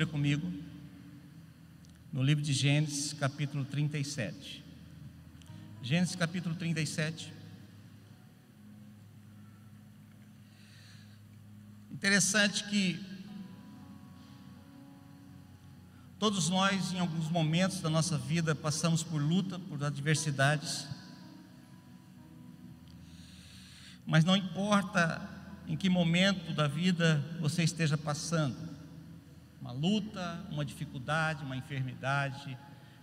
Bíblia comigo no livro de Gênesis, capítulo 37. Gênesis, capítulo 37. Interessante que todos nós, em alguns momentos da nossa vida, passamos por luta, por adversidades, mas não importa em que momento da vida você esteja passando, uma luta, uma dificuldade, uma enfermidade,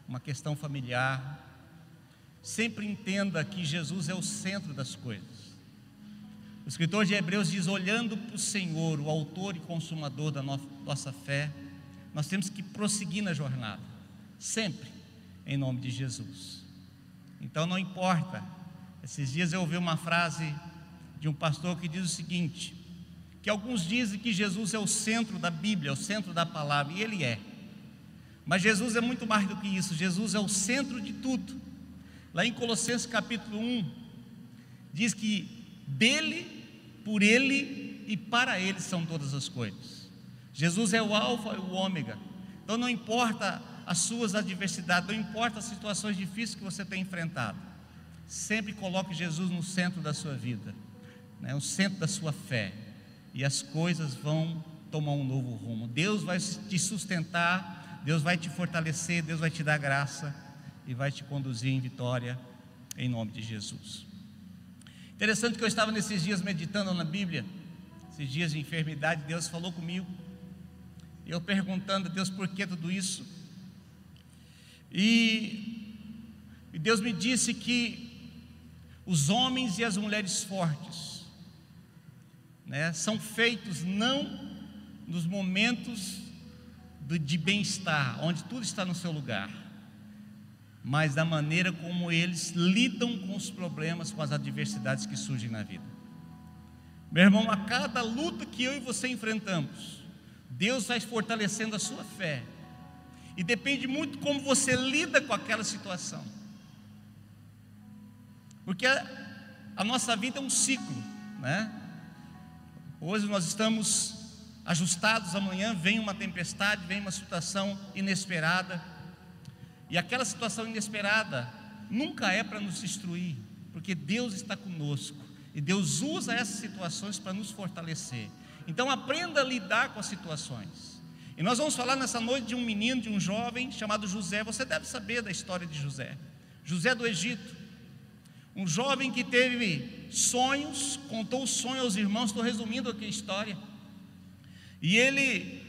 uma questão familiar, sempre entenda que Jesus é o centro das coisas. O escritor de Hebreus diz: olhando para o Senhor, o autor e consumador da nossa fé, nós temos que prosseguir na jornada, sempre, em nome de Jesus. Então não importa. Esses dias eu ouvi uma frase de um pastor que diz o seguinte: que alguns dizem que Jesus é o centro da Bíblia, o centro da palavra, e ele é. Mas Jesus é muito mais do que isso, Jesus é o centro de tudo. Lá em Colossenses capítulo 1, diz que dele, por ele e para ele são todas as coisas. Jesus é o Alfa e o Ômega. Então não importa as suas adversidades, não importa as situações difíceis que você tem enfrentado, sempre coloque Jesus no centro da sua vida né, o centro da sua fé, e as coisas vão tomar um novo rumo. Deus vai te sustentar, Deus vai te fortalecer, Deus vai te dar graça e vai te conduzir em vitória, em nome de Jesus. Interessante que eu estava nesses dias meditando na Bíblia, esses dias de enfermidade, Deus falou comigo, eu perguntando a Deus por que tudo isso, e, e Deus me disse que os homens e as mulheres fortes, né, são feitos não nos momentos de bem-estar, onde tudo está no seu lugar, mas da maneira como eles lidam com os problemas, com as adversidades que surgem na vida. Meu irmão, a cada luta que eu e você enfrentamos, Deus vai fortalecendo a sua fé, e depende muito como você lida com aquela situação, porque a, a nossa vida é um ciclo, né? Hoje nós estamos ajustados, amanhã vem uma tempestade, vem uma situação inesperada. E aquela situação inesperada nunca é para nos destruir, porque Deus está conosco e Deus usa essas situações para nos fortalecer. Então aprenda a lidar com as situações. E nós vamos falar nessa noite de um menino, de um jovem chamado José. Você deve saber da história de José. José do Egito. Um jovem que teve sonhos, contou o sonho aos irmãos, estou resumindo aqui a história. E ele,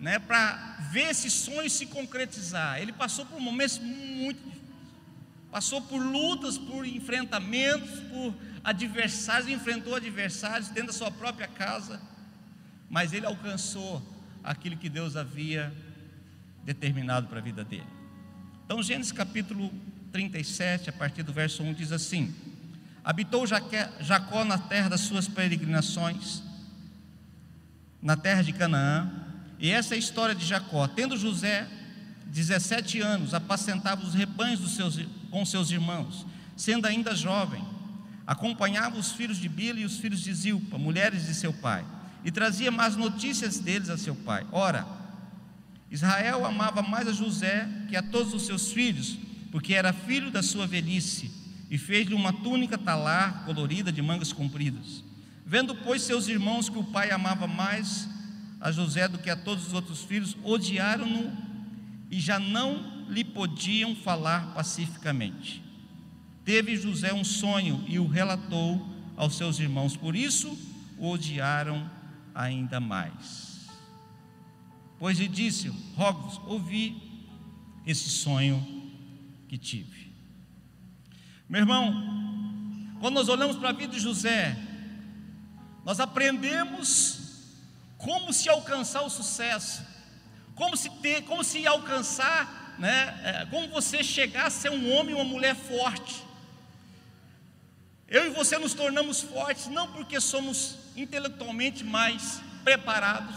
né, para ver esse sonho se concretizar, ele passou por momentos muito passou por lutas, por enfrentamentos, por adversários, enfrentou adversários dentro da sua própria casa, mas ele alcançou aquilo que Deus havia determinado para a vida dele. Então, Gênesis capítulo 37, a partir do verso 1, diz assim: Habitou Jacó na terra das suas peregrinações, na terra de Canaã, e essa é a história de Jacó. Tendo José 17 anos, apacentava os rebanhos seus, com seus irmãos, sendo ainda jovem, acompanhava os filhos de Bila e os filhos de Zilpa, mulheres de seu pai, e trazia más notícias deles a seu pai. Ora, Israel amava mais a José que a todos os seus filhos, porque era filho da sua velhice, e fez-lhe uma túnica talar colorida de mangas compridas. Vendo, pois, seus irmãos que o pai amava mais a José do que a todos os outros filhos, odiaram-no e já não lhe podiam falar pacificamente. Teve José um sonho e o relatou aos seus irmãos, por isso o odiaram ainda mais. Pois lhe disse: Rogo-vos, ouvi esse sonho que tive. Meu irmão, quando nós olhamos para a vida de José, nós aprendemos como se alcançar o sucesso, como se ter, como se alcançar, né, é, como você chegar a ser um homem ou uma mulher forte. Eu e você nos tornamos fortes não porque somos intelectualmente mais preparados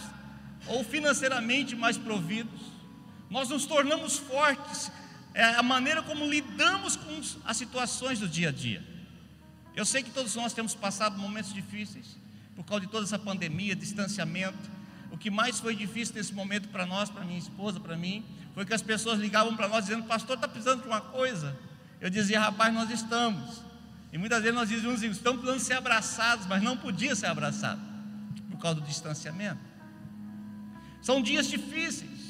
ou financeiramente mais providos. Nós nos tornamos fortes é a maneira como lidamos com as situações do dia a dia. Eu sei que todos nós temos passado momentos difíceis, por causa de toda essa pandemia, distanciamento, o que mais foi difícil nesse momento para nós, para minha esposa, para mim, foi que as pessoas ligavam para nós dizendo: Pastor, está precisando de uma coisa. Eu dizia: Rapaz, nós estamos. E muitas vezes nós dizíamos: Estamos precisando ser abraçados, mas não podia ser abraçado por causa do distanciamento. São dias difíceis.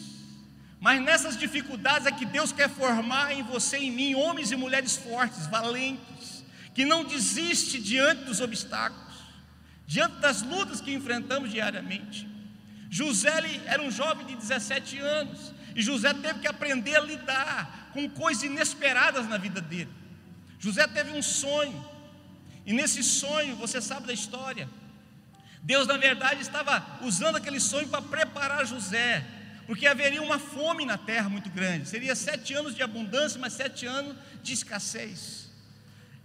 Mas nessas dificuldades é que Deus quer formar em você e em mim homens e mulheres fortes, valentes, que não desiste diante dos obstáculos, diante das lutas que enfrentamos diariamente. José era um jovem de 17 anos, e José teve que aprender a lidar com coisas inesperadas na vida dele. José teve um sonho, e nesse sonho, você sabe da história, Deus, na verdade, estava usando aquele sonho para preparar José porque haveria uma fome na terra muito grande. Seria sete anos de abundância, mas sete anos de escassez.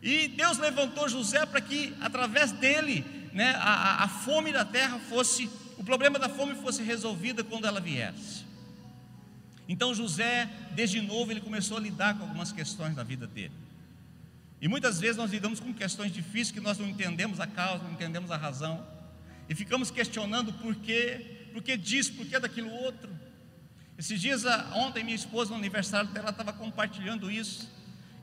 E Deus levantou José para que, através dele, né, a, a fome da terra fosse, o problema da fome fosse resolvida quando ela viesse. Então José, desde novo, ele começou a lidar com algumas questões da vida dele. E muitas vezes nós lidamos com questões difíceis que nós não entendemos a causa, não entendemos a razão, e ficamos questionando por quê, por que disso, por que daquilo outro. Esses dias, ontem, minha esposa, no aniversário dela, estava compartilhando isso.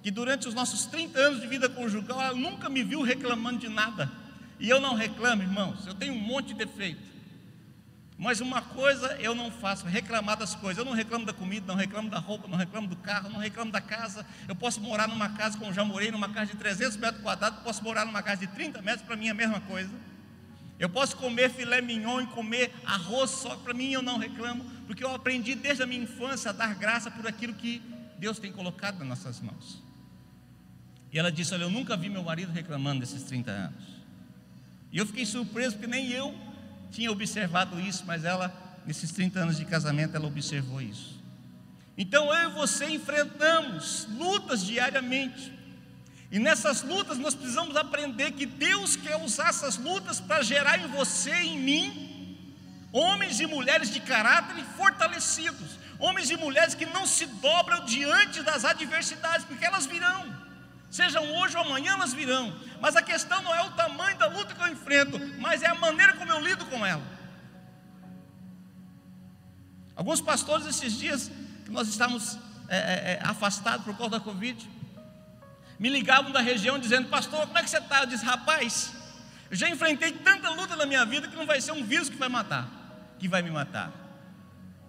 Que durante os nossos 30 anos de vida conjugal, ela nunca me viu reclamando de nada. E eu não reclamo, irmãos, eu tenho um monte de defeito. Mas uma coisa eu não faço, reclamar das coisas. Eu não reclamo da comida, não reclamo da roupa, não reclamo do carro, não reclamo da casa. Eu posso morar numa casa, como já morei, numa casa de 300 metros quadrados, posso morar numa casa de 30 metros, para mim é a mesma coisa. Eu posso comer filé mignon e comer arroz só, para mim eu não reclamo, porque eu aprendi desde a minha infância a dar graça por aquilo que Deus tem colocado nas nossas mãos. E ela disse: Olha, eu nunca vi meu marido reclamando desses 30 anos. E eu fiquei surpreso, porque nem eu tinha observado isso, mas ela, nesses 30 anos de casamento, ela observou isso. Então eu e você enfrentamos lutas diariamente. E nessas lutas nós precisamos aprender que Deus quer usar essas lutas para gerar em você e em mim homens e mulheres de caráter fortalecidos, homens e mulheres que não se dobram diante das adversidades, porque elas virão. Sejam hoje ou amanhã elas virão. Mas a questão não é o tamanho da luta que eu enfrento, mas é a maneira como eu lido com ela. Alguns pastores esses dias que nós estamos é, é, afastados por causa da Covid, me ligavam da região dizendo: Pastor, como é que você está? Eu disse: Rapaz, eu já enfrentei tanta luta na minha vida que não vai ser um vírus que vai matar, que vai me matar.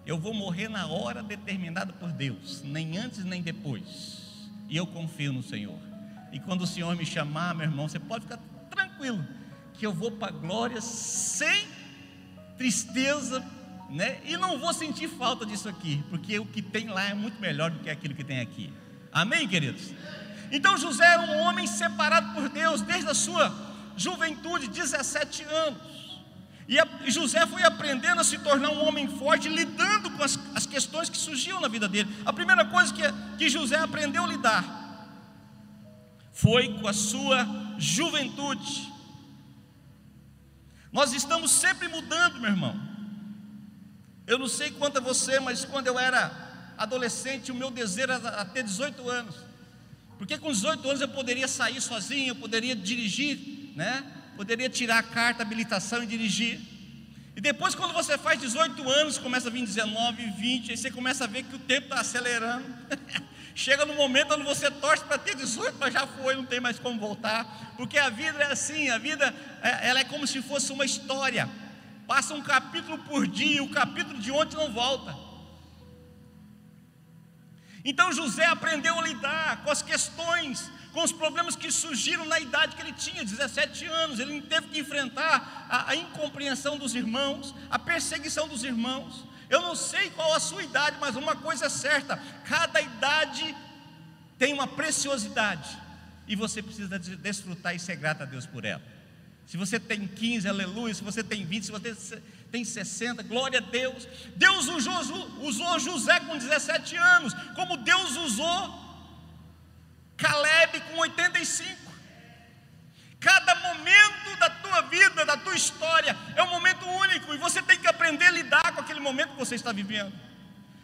Eu vou morrer na hora determinada por Deus, nem antes nem depois. E eu confio no Senhor. E quando o Senhor me chamar, meu irmão, você pode ficar tranquilo, que eu vou para a glória sem tristeza, né? E não vou sentir falta disso aqui, porque o que tem lá é muito melhor do que aquilo que tem aqui. Amém, queridos? Então José era um homem separado por Deus desde a sua juventude, 17 anos. E, a, José foi aprendendo a se tornar um homem forte, lidando com as, as questões que surgiam na vida dele. A primeira coisa que, que José aprendeu a lidar foi com a sua juventude. Nós estamos sempre mudando, meu irmão. Eu não sei quanto a você, mas quando eu era adolescente, o meu desejo era ter 18 anos. Porque com 18 anos eu poderia sair sozinho, eu poderia dirigir, né? Poderia tirar a carta, a habilitação e dirigir. E depois, quando você faz 18 anos, começa a vir 19, 20, aí você começa a ver que o tempo está acelerando. Chega no momento onde você torce para ter 18, mas já foi, não tem mais como voltar. Porque a vida é assim, a vida é, ela é como se fosse uma história. Passa um capítulo por dia, o capítulo de ontem não volta. Então José aprendeu a lidar com as questões, com os problemas que surgiram na idade que ele tinha, 17 anos. Ele teve que enfrentar a, a incompreensão dos irmãos, a perseguição dos irmãos. Eu não sei qual a sua idade, mas uma coisa é certa: cada idade tem uma preciosidade, e você precisa desfrutar e ser grato a Deus por ela. Se você tem 15, aleluia. Se você tem 20, se você tem 60, glória a Deus. Deus usou, usou José com 17 anos, como Deus usou Caleb com 85. Cada momento da tua vida, da tua história, é um momento único e você tem que aprender a lidar com aquele momento que você está vivendo.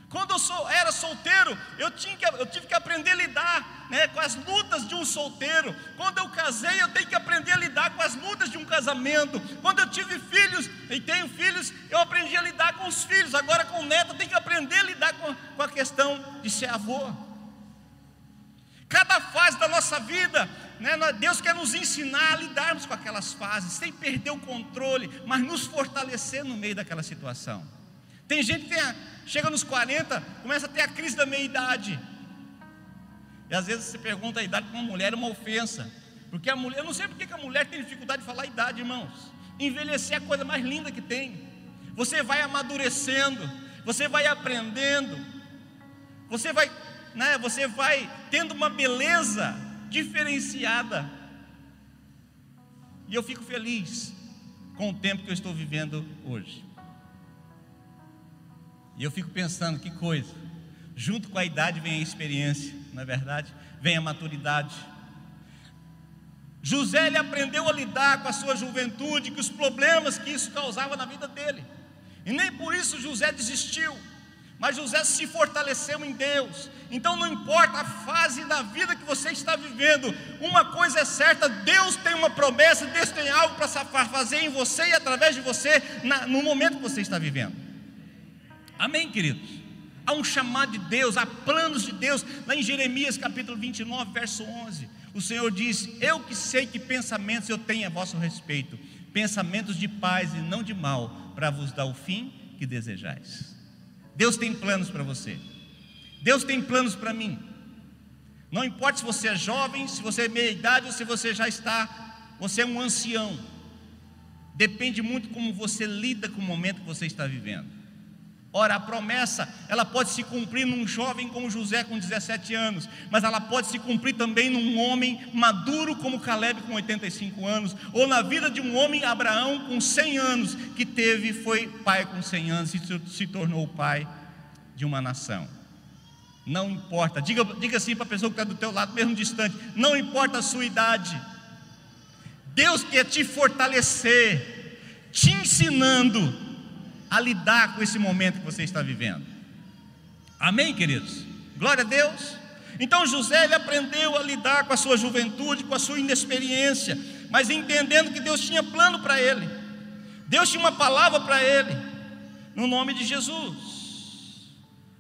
Quando eu sou, era solteiro, eu, tinha que, eu tive que aprender a lidar né, com as lutas de um solteiro. Quando eu casei, eu tenho que aprender a lidar com as lutas de um casamento. Quando eu tive filhos e tenho filhos, eu aprendi a lidar com os filhos. Agora com o neto, eu tenho que aprender a lidar com, com a questão de ser avô. Cada fase da nossa vida, né, Deus quer nos ensinar a lidarmos com aquelas fases, sem perder o controle, mas nos fortalecer no meio daquela situação. Tem gente que a, chega nos 40, começa a ter a crise da meia-idade. E às vezes você pergunta a idade para uma mulher é uma ofensa. Porque a mulher, eu não sei porque que a mulher tem dificuldade de falar a idade, irmãos. Envelhecer é a coisa mais linda que tem. Você vai amadurecendo, você vai aprendendo, você vai, né, você vai tendo uma beleza diferenciada. E eu fico feliz com o tempo que eu estou vivendo hoje. E eu fico pensando, que coisa. Junto com a idade vem a experiência, não é verdade? Vem a maturidade. José ele aprendeu a lidar com a sua juventude, com os problemas que isso causava na vida dele. E nem por isso José desistiu. Mas José se fortaleceu em Deus. Então não importa a fase da vida que você está vivendo, uma coisa é certa: Deus tem uma promessa, Deus tem algo para fazer em você e através de você na, no momento que você está vivendo. Amém, queridos? Há um chamado de Deus, há planos de Deus. Lá em Jeremias capítulo 29, verso 11, o Senhor diz: Eu que sei que pensamentos eu tenho a vosso respeito, pensamentos de paz e não de mal, para vos dar o fim que desejais. Deus tem planos para você, Deus tem planos para mim. Não importa se você é jovem, se você é meia idade ou se você já está, você é um ancião. Depende muito como você lida com o momento que você está vivendo. Ora, a promessa, ela pode se cumprir num jovem como José com 17 anos, mas ela pode se cumprir também num homem maduro como Caleb com 85 anos, ou na vida de um homem Abraão com 100 anos, que teve, foi pai com 100 anos e se tornou pai de uma nação. Não importa, diga, diga assim para a pessoa que está do teu lado, mesmo distante, não importa a sua idade, Deus quer te fortalecer, te ensinando a lidar com esse momento que você está vivendo. Amém, queridos? Glória a Deus. Então José ele aprendeu a lidar com a sua juventude, com a sua inexperiência, mas entendendo que Deus tinha plano para ele. Deus tinha uma palavra para ele, no nome de Jesus,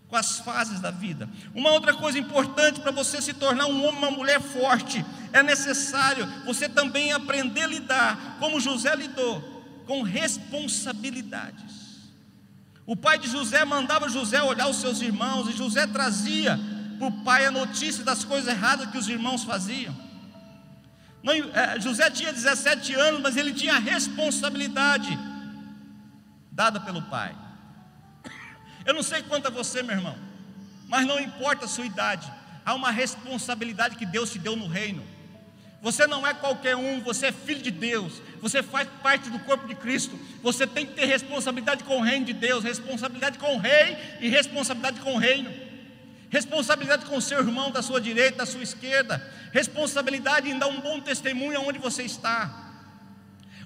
com as fases da vida. Uma outra coisa importante para você se tornar um homem, uma mulher forte, é necessário você também aprender a lidar, como José lidou, com responsabilidades. O pai de José mandava José olhar os seus irmãos, e José trazia para o pai a notícia das coisas erradas que os irmãos faziam. Não, é, José tinha 17 anos, mas ele tinha a responsabilidade dada pelo pai. Eu não sei quanto a você, meu irmão, mas não importa a sua idade, há uma responsabilidade que Deus te deu no reino. Você não é qualquer um, você é filho de Deus, você faz parte do corpo de Cristo. Você tem que ter responsabilidade com o reino de Deus, responsabilidade com o rei e responsabilidade com o reino. Responsabilidade com o seu irmão da sua direita, da sua esquerda. Responsabilidade em dar um bom testemunho aonde você está.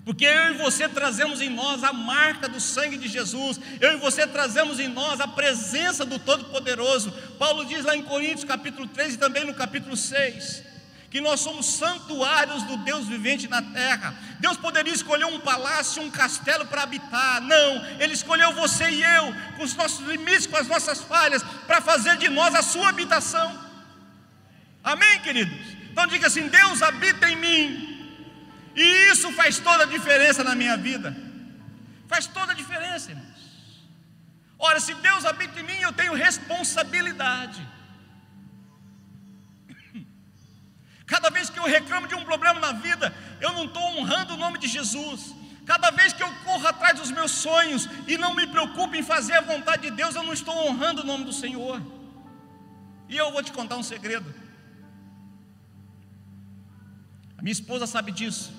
Porque eu e você trazemos em nós a marca do sangue de Jesus, eu e você trazemos em nós a presença do Todo-Poderoso. Paulo diz lá em Coríntios capítulo 3 e também no capítulo 6 que nós somos santuários do Deus vivente na terra. Deus poderia escolher um palácio, um castelo para habitar. Não, Ele escolheu você e eu, com os nossos limites, com as nossas falhas, para fazer de nós a sua habitação. Amém, queridos? Então diga assim: Deus habita em mim, e isso faz toda a diferença na minha vida. Faz toda a diferença, irmãos. Ora, se Deus habita em mim, eu tenho responsabilidade. Cada vez que eu reclamo de um problema na vida, eu não estou honrando o nome de Jesus. Cada vez que eu corro atrás dos meus sonhos e não me preocupo em fazer a vontade de Deus, eu não estou honrando o nome do Senhor. E eu vou te contar um segredo. A minha esposa sabe disso.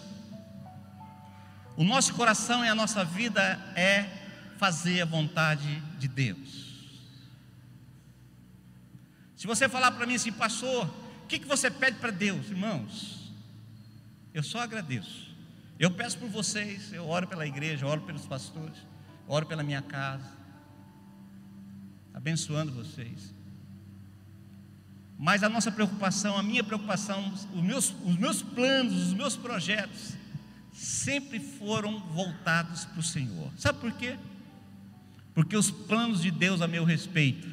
O nosso coração e a nossa vida é fazer a vontade de Deus. Se você falar para mim assim, pastor, o que, que você pede para Deus, irmãos? Eu só agradeço. Eu peço por vocês, eu oro pela igreja, oro pelos pastores, oro pela minha casa. Abençoando vocês. Mas a nossa preocupação, a minha preocupação, os meus, os meus planos, os meus projetos, sempre foram voltados para o Senhor. Sabe por quê? Porque os planos de Deus a meu respeito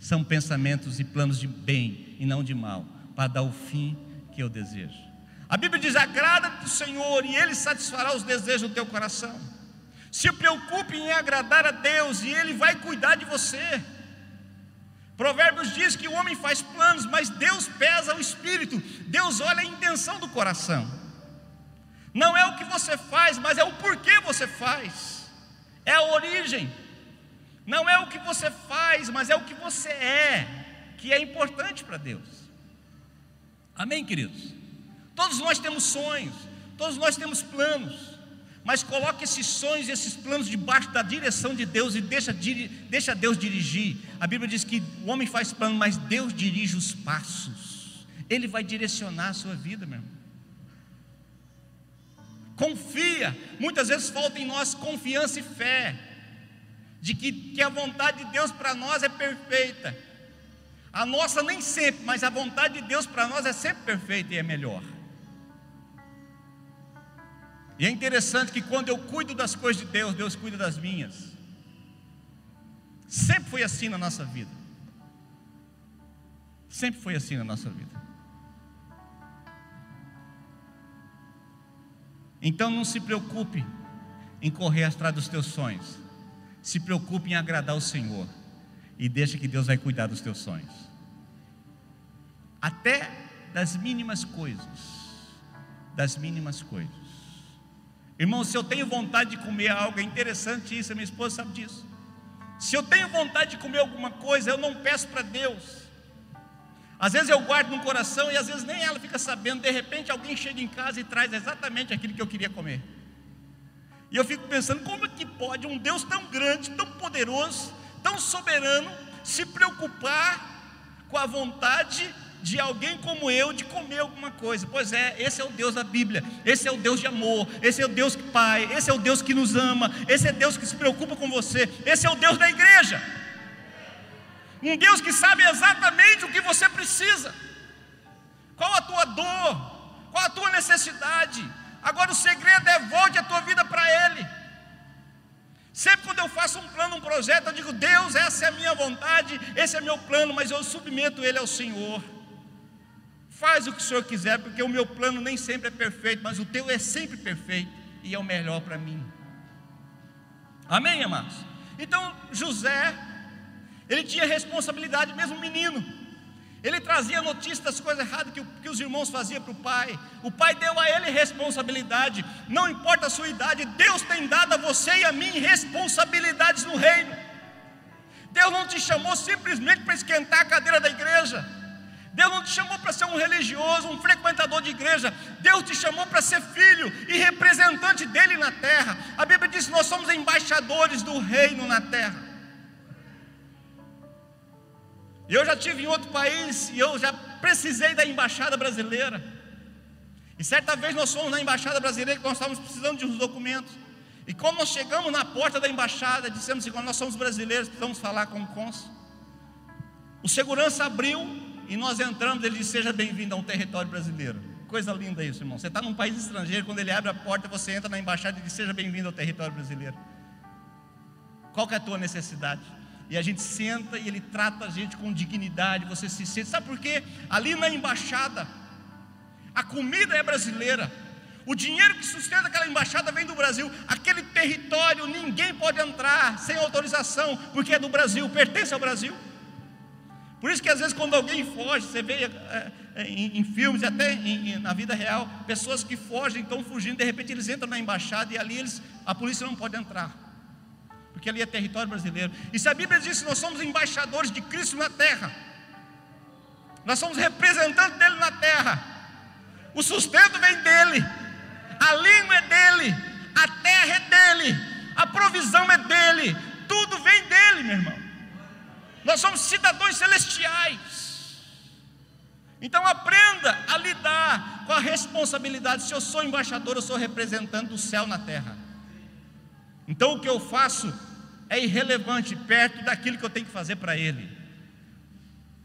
são pensamentos e planos de bem e não de mal, para dar o fim que eu desejo. A Bíblia diz: agrada-te do Senhor e Ele satisfará os desejos do teu coração. Se preocupe em agradar a Deus e Ele vai cuidar de você. Provérbios diz que o homem faz planos, mas Deus pesa o espírito, Deus olha a intenção do coração. Não é o que você faz, mas é o porquê você faz, é a origem. Não é o que você faz, mas é o que você é, que é importante para Deus. Amém, queridos? Todos nós temos sonhos, todos nós temos planos mas coloque esses sonhos e esses planos debaixo da direção de Deus e deixa, deixa Deus dirigir. A Bíblia diz que o homem faz plano, mas Deus dirige os passos, Ele vai direcionar a sua vida, meu irmão. Confia, muitas vezes falta em nós confiança e fé, de que, que a vontade de Deus para nós é perfeita. A nossa nem sempre, mas a vontade de Deus para nós é sempre perfeita e é melhor. E é interessante que quando eu cuido das coisas de Deus, Deus cuida das minhas. Sempre foi assim na nossa vida. Sempre foi assim na nossa vida. Então não se preocupe em correr atrás dos teus sonhos. Se preocupe em agradar o Senhor e deixa que Deus vai cuidar dos teus sonhos. Até das mínimas coisas. Das mínimas coisas. Irmão, se eu tenho vontade de comer algo, é interessante isso, a minha esposa sabe disso. Se eu tenho vontade de comer alguma coisa, eu não peço para Deus. Às vezes eu guardo no coração e às vezes nem ela fica sabendo. De repente alguém chega em casa e traz exatamente aquilo que eu queria comer. E eu fico pensando: como é que pode um Deus tão grande, tão poderoso, tão soberano, se preocupar com a vontade de alguém como eu de comer alguma coisa. Pois é, esse é o Deus da Bíblia, esse é o Deus de amor, esse é o Deus que Pai, esse é o Deus que nos ama, esse é Deus que se preocupa com você, esse é o Deus da igreja. Um Deus que sabe exatamente o que você precisa. Qual a tua dor? Qual a tua necessidade? Agora o segredo é volte a tua vida para Ele. Sempre quando eu faço um plano, um projeto, eu digo, Deus, essa é a minha vontade, esse é meu plano, mas eu submeto ele ao Senhor. Faz o que o Senhor quiser, porque o meu plano nem sempre é perfeito, mas o teu é sempre perfeito e é o melhor para mim. Amém, amados? Então, José, ele tinha responsabilidade, mesmo menino. Ele trazia notícias das coisas erradas que, que os irmãos faziam para o pai. O pai deu a ele responsabilidade. Não importa a sua idade, Deus tem dado a você e a mim responsabilidades no reino. Deus não te chamou simplesmente para esquentar a cadeira da igreja. Deus não te chamou para ser um religioso, um frequentador de igreja. Deus te chamou para ser filho e representante dele na terra. A Bíblia diz nós somos embaixadores do reino na terra. Eu já tive em outro país e eu já precisei da embaixada brasileira. E certa vez nós fomos na embaixada brasileira que nós estávamos precisando de uns documentos. E quando nós chegamos na porta da embaixada, dissemos assim: nós somos brasileiros, precisamos falar com o cônsul. O segurança abriu e nós entramos, ele diz: Seja bem-vindo a um território brasileiro. Coisa linda isso, irmão. Você está num país estrangeiro, quando ele abre a porta, você entra na embaixada e diz: Seja bem-vindo ao território brasileiro. Qual que é a tua necessidade? E a gente senta e ele trata a gente com dignidade, você se sente. Sabe por quê? Ali na embaixada, a comida é brasileira. O dinheiro que sustenta aquela embaixada vem do Brasil. Aquele território ninguém pode entrar sem autorização, porque é do Brasil, pertence ao Brasil. Por isso que às vezes quando alguém foge, você vê é, é, em, em, filmes, até em, na vida real, pessoas que fogem, estão fugindo, de repente eles entram na embaixada e ali eles, a polícia não pode entrar. Porque ali é território brasileiro. E se a Bíblia diz que nós somos embaixadores de Cristo na terra, nós somos representantes dele na terra. O sustento vem dele, a língua é dele, a terra é dele, a provisão é dele, tudo vem dele, meu irmão. Nós somos cidadãos celestiais. Então aprenda a lidar com a responsabilidade. Se eu sou embaixador, eu sou representante do céu na terra. Então o que eu faço é irrelevante perto daquilo que eu tenho que fazer para Ele.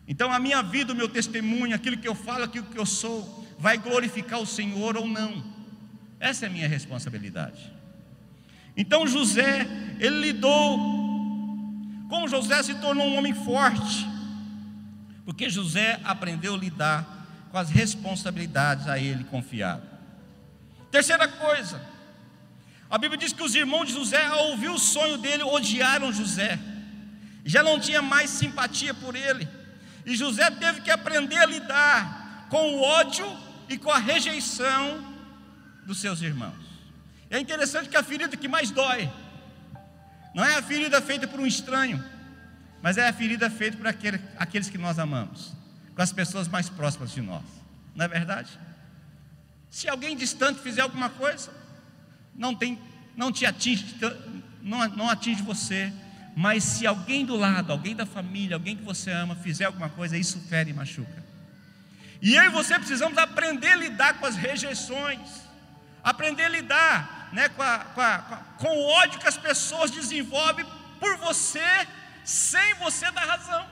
Então a minha vida, o meu testemunho, aquilo que eu falo, aquilo que eu sou, vai glorificar o Senhor ou não. Essa é a minha responsabilidade. Então José, ele lidou, como José se tornou um homem forte, porque José aprendeu a lidar com as responsabilidades a ele confiadas. Terceira coisa, a Bíblia diz que os irmãos de José, ao ouvir o sonho dele, odiaram José, já não tinha mais simpatia por ele, e José teve que aprender a lidar com o ódio e com a rejeição dos seus irmãos. É interessante que a ferida que mais dói, não é a ferida feita por um estranho, mas é a ferida feita por aquele, aqueles que nós amamos, com as pessoas mais próximas de nós, não é verdade? Se alguém distante fizer alguma coisa, não, tem, não te atinge, não, não atinge você, mas se alguém do lado, alguém da família, alguém que você ama, fizer alguma coisa, isso fere e machuca. E eu e você precisamos aprender a lidar com as rejeições, aprender a lidar né, com, a, com, a, com o ódio que as pessoas desenvolvem por você, sem você dar razão.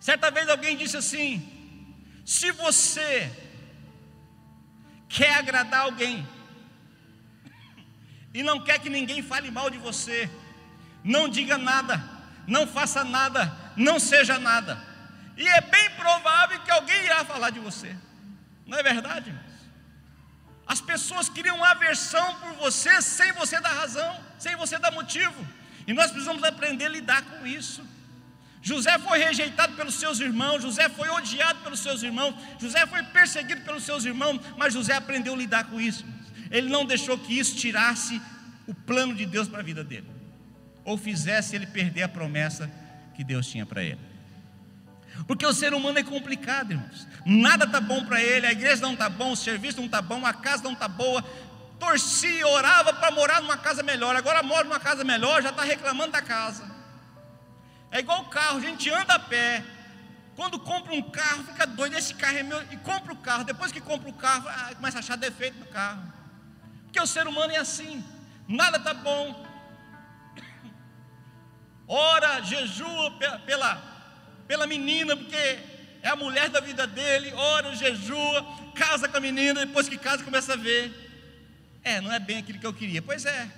Certa vez alguém disse assim: se você quer agradar alguém e não quer que ninguém fale mal de você, não diga nada, não faça nada, não seja nada. E é bem provável que alguém irá falar de você. Não é verdade? As pessoas criam aversão por você sem você dar razão, sem você dar motivo. E nós precisamos aprender a lidar com isso. José foi rejeitado pelos seus irmãos, José foi odiado pelos seus irmãos, José foi perseguido pelos seus irmãos, mas José aprendeu a lidar com isso. Ele não deixou que isso tirasse o plano de Deus para a vida dele, ou fizesse ele perder a promessa que Deus tinha para ele. Porque o ser humano é complicado, irmãos. Nada está bom para ele, a igreja não está bom, o serviço não está bom, a casa não está boa. Torcia, orava para morar numa casa melhor, agora mora numa casa melhor, já está reclamando da casa. É igual o carro, a gente anda a pé. Quando compra um carro, fica doido, esse carro é meu, e compra o carro. Depois que compra o carro, ah, começa a achar defeito no carro. Porque o ser humano é assim, nada está bom. Ora, jejua pela, pela menina, porque é a mulher da vida dele. Ora, jejua, casa com a menina, depois que casa começa a ver. É, não é bem aquilo que eu queria. Pois é.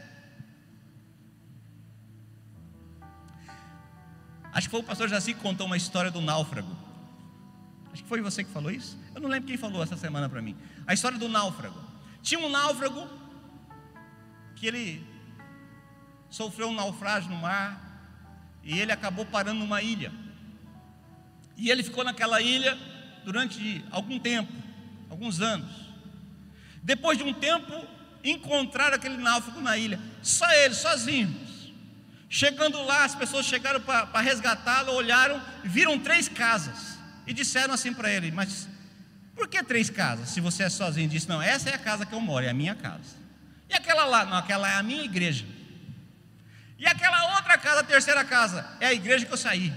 Acho que foi o pastor Jaci que contou uma história do náufrago. Acho que foi você que falou isso. Eu não lembro quem falou essa semana para mim. A história do náufrago. Tinha um náufrago que ele sofreu um naufrágio no mar e ele acabou parando numa ilha. E ele ficou naquela ilha durante algum tempo, alguns anos. Depois de um tempo, encontraram aquele náufrago na ilha, só ele, sozinho. Chegando lá, as pessoas chegaram para resgatá-lo, olharam, viram três casas e disseram assim para ele: Mas por que três casas? Se você é sozinho, disse: Não, essa é a casa que eu moro, é a minha casa. E aquela lá? Não, aquela é a minha igreja. E aquela outra casa, a terceira casa, é a igreja que eu saí.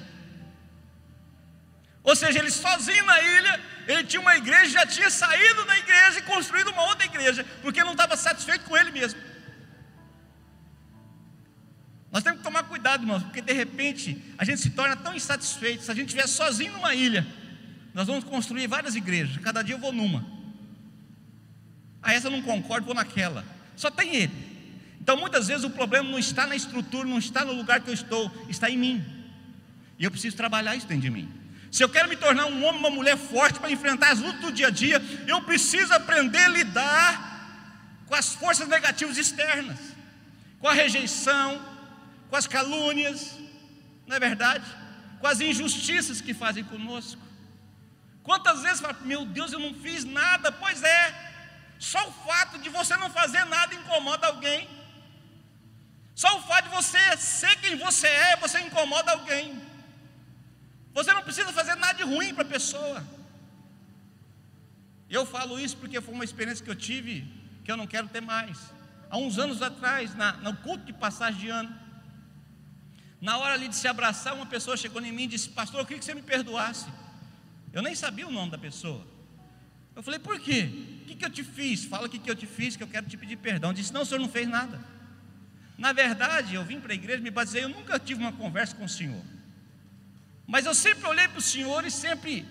Ou seja, ele sozinho na ilha, ele tinha uma igreja, já tinha saído da igreja e construído uma outra igreja, porque não estava satisfeito com ele mesmo. Nós temos que tomar cuidado, irmãos, porque de repente a gente se torna tão insatisfeito. Se a gente estiver sozinho numa ilha, nós vamos construir várias igrejas. Cada dia eu vou numa. Ah, essa eu não concordo, vou naquela. Só tem ele. Então muitas vezes o problema não está na estrutura, não está no lugar que eu estou, está em mim. E eu preciso trabalhar isso dentro de mim. Se eu quero me tornar um homem, uma mulher forte para enfrentar as lutas do dia a dia, eu preciso aprender a lidar com as forças negativas externas, com a rejeição, com as calúnias, não é verdade? Com as injustiças que fazem conosco. Quantas vezes fala, meu Deus, eu não fiz nada? Pois é, só o fato de você não fazer nada incomoda alguém. Só o fato de você ser quem você é, você incomoda alguém. Você não precisa fazer nada de ruim para a pessoa. Eu falo isso porque foi uma experiência que eu tive que eu não quero ter mais. Há uns anos atrás, na, no culto de passagem de ano, na hora ali de se abraçar, uma pessoa chegou em mim e disse: Pastor, eu queria que você me perdoasse. Eu nem sabia o nome da pessoa. Eu falei: Por quê? O que, que eu te fiz? Fala o que, que eu te fiz, que eu quero te pedir perdão. Disse: Não, o senhor não fez nada. Na verdade, eu vim para a igreja, me batizei, eu nunca tive uma conversa com o Senhor. Mas eu sempre olhei para o Senhor e sempre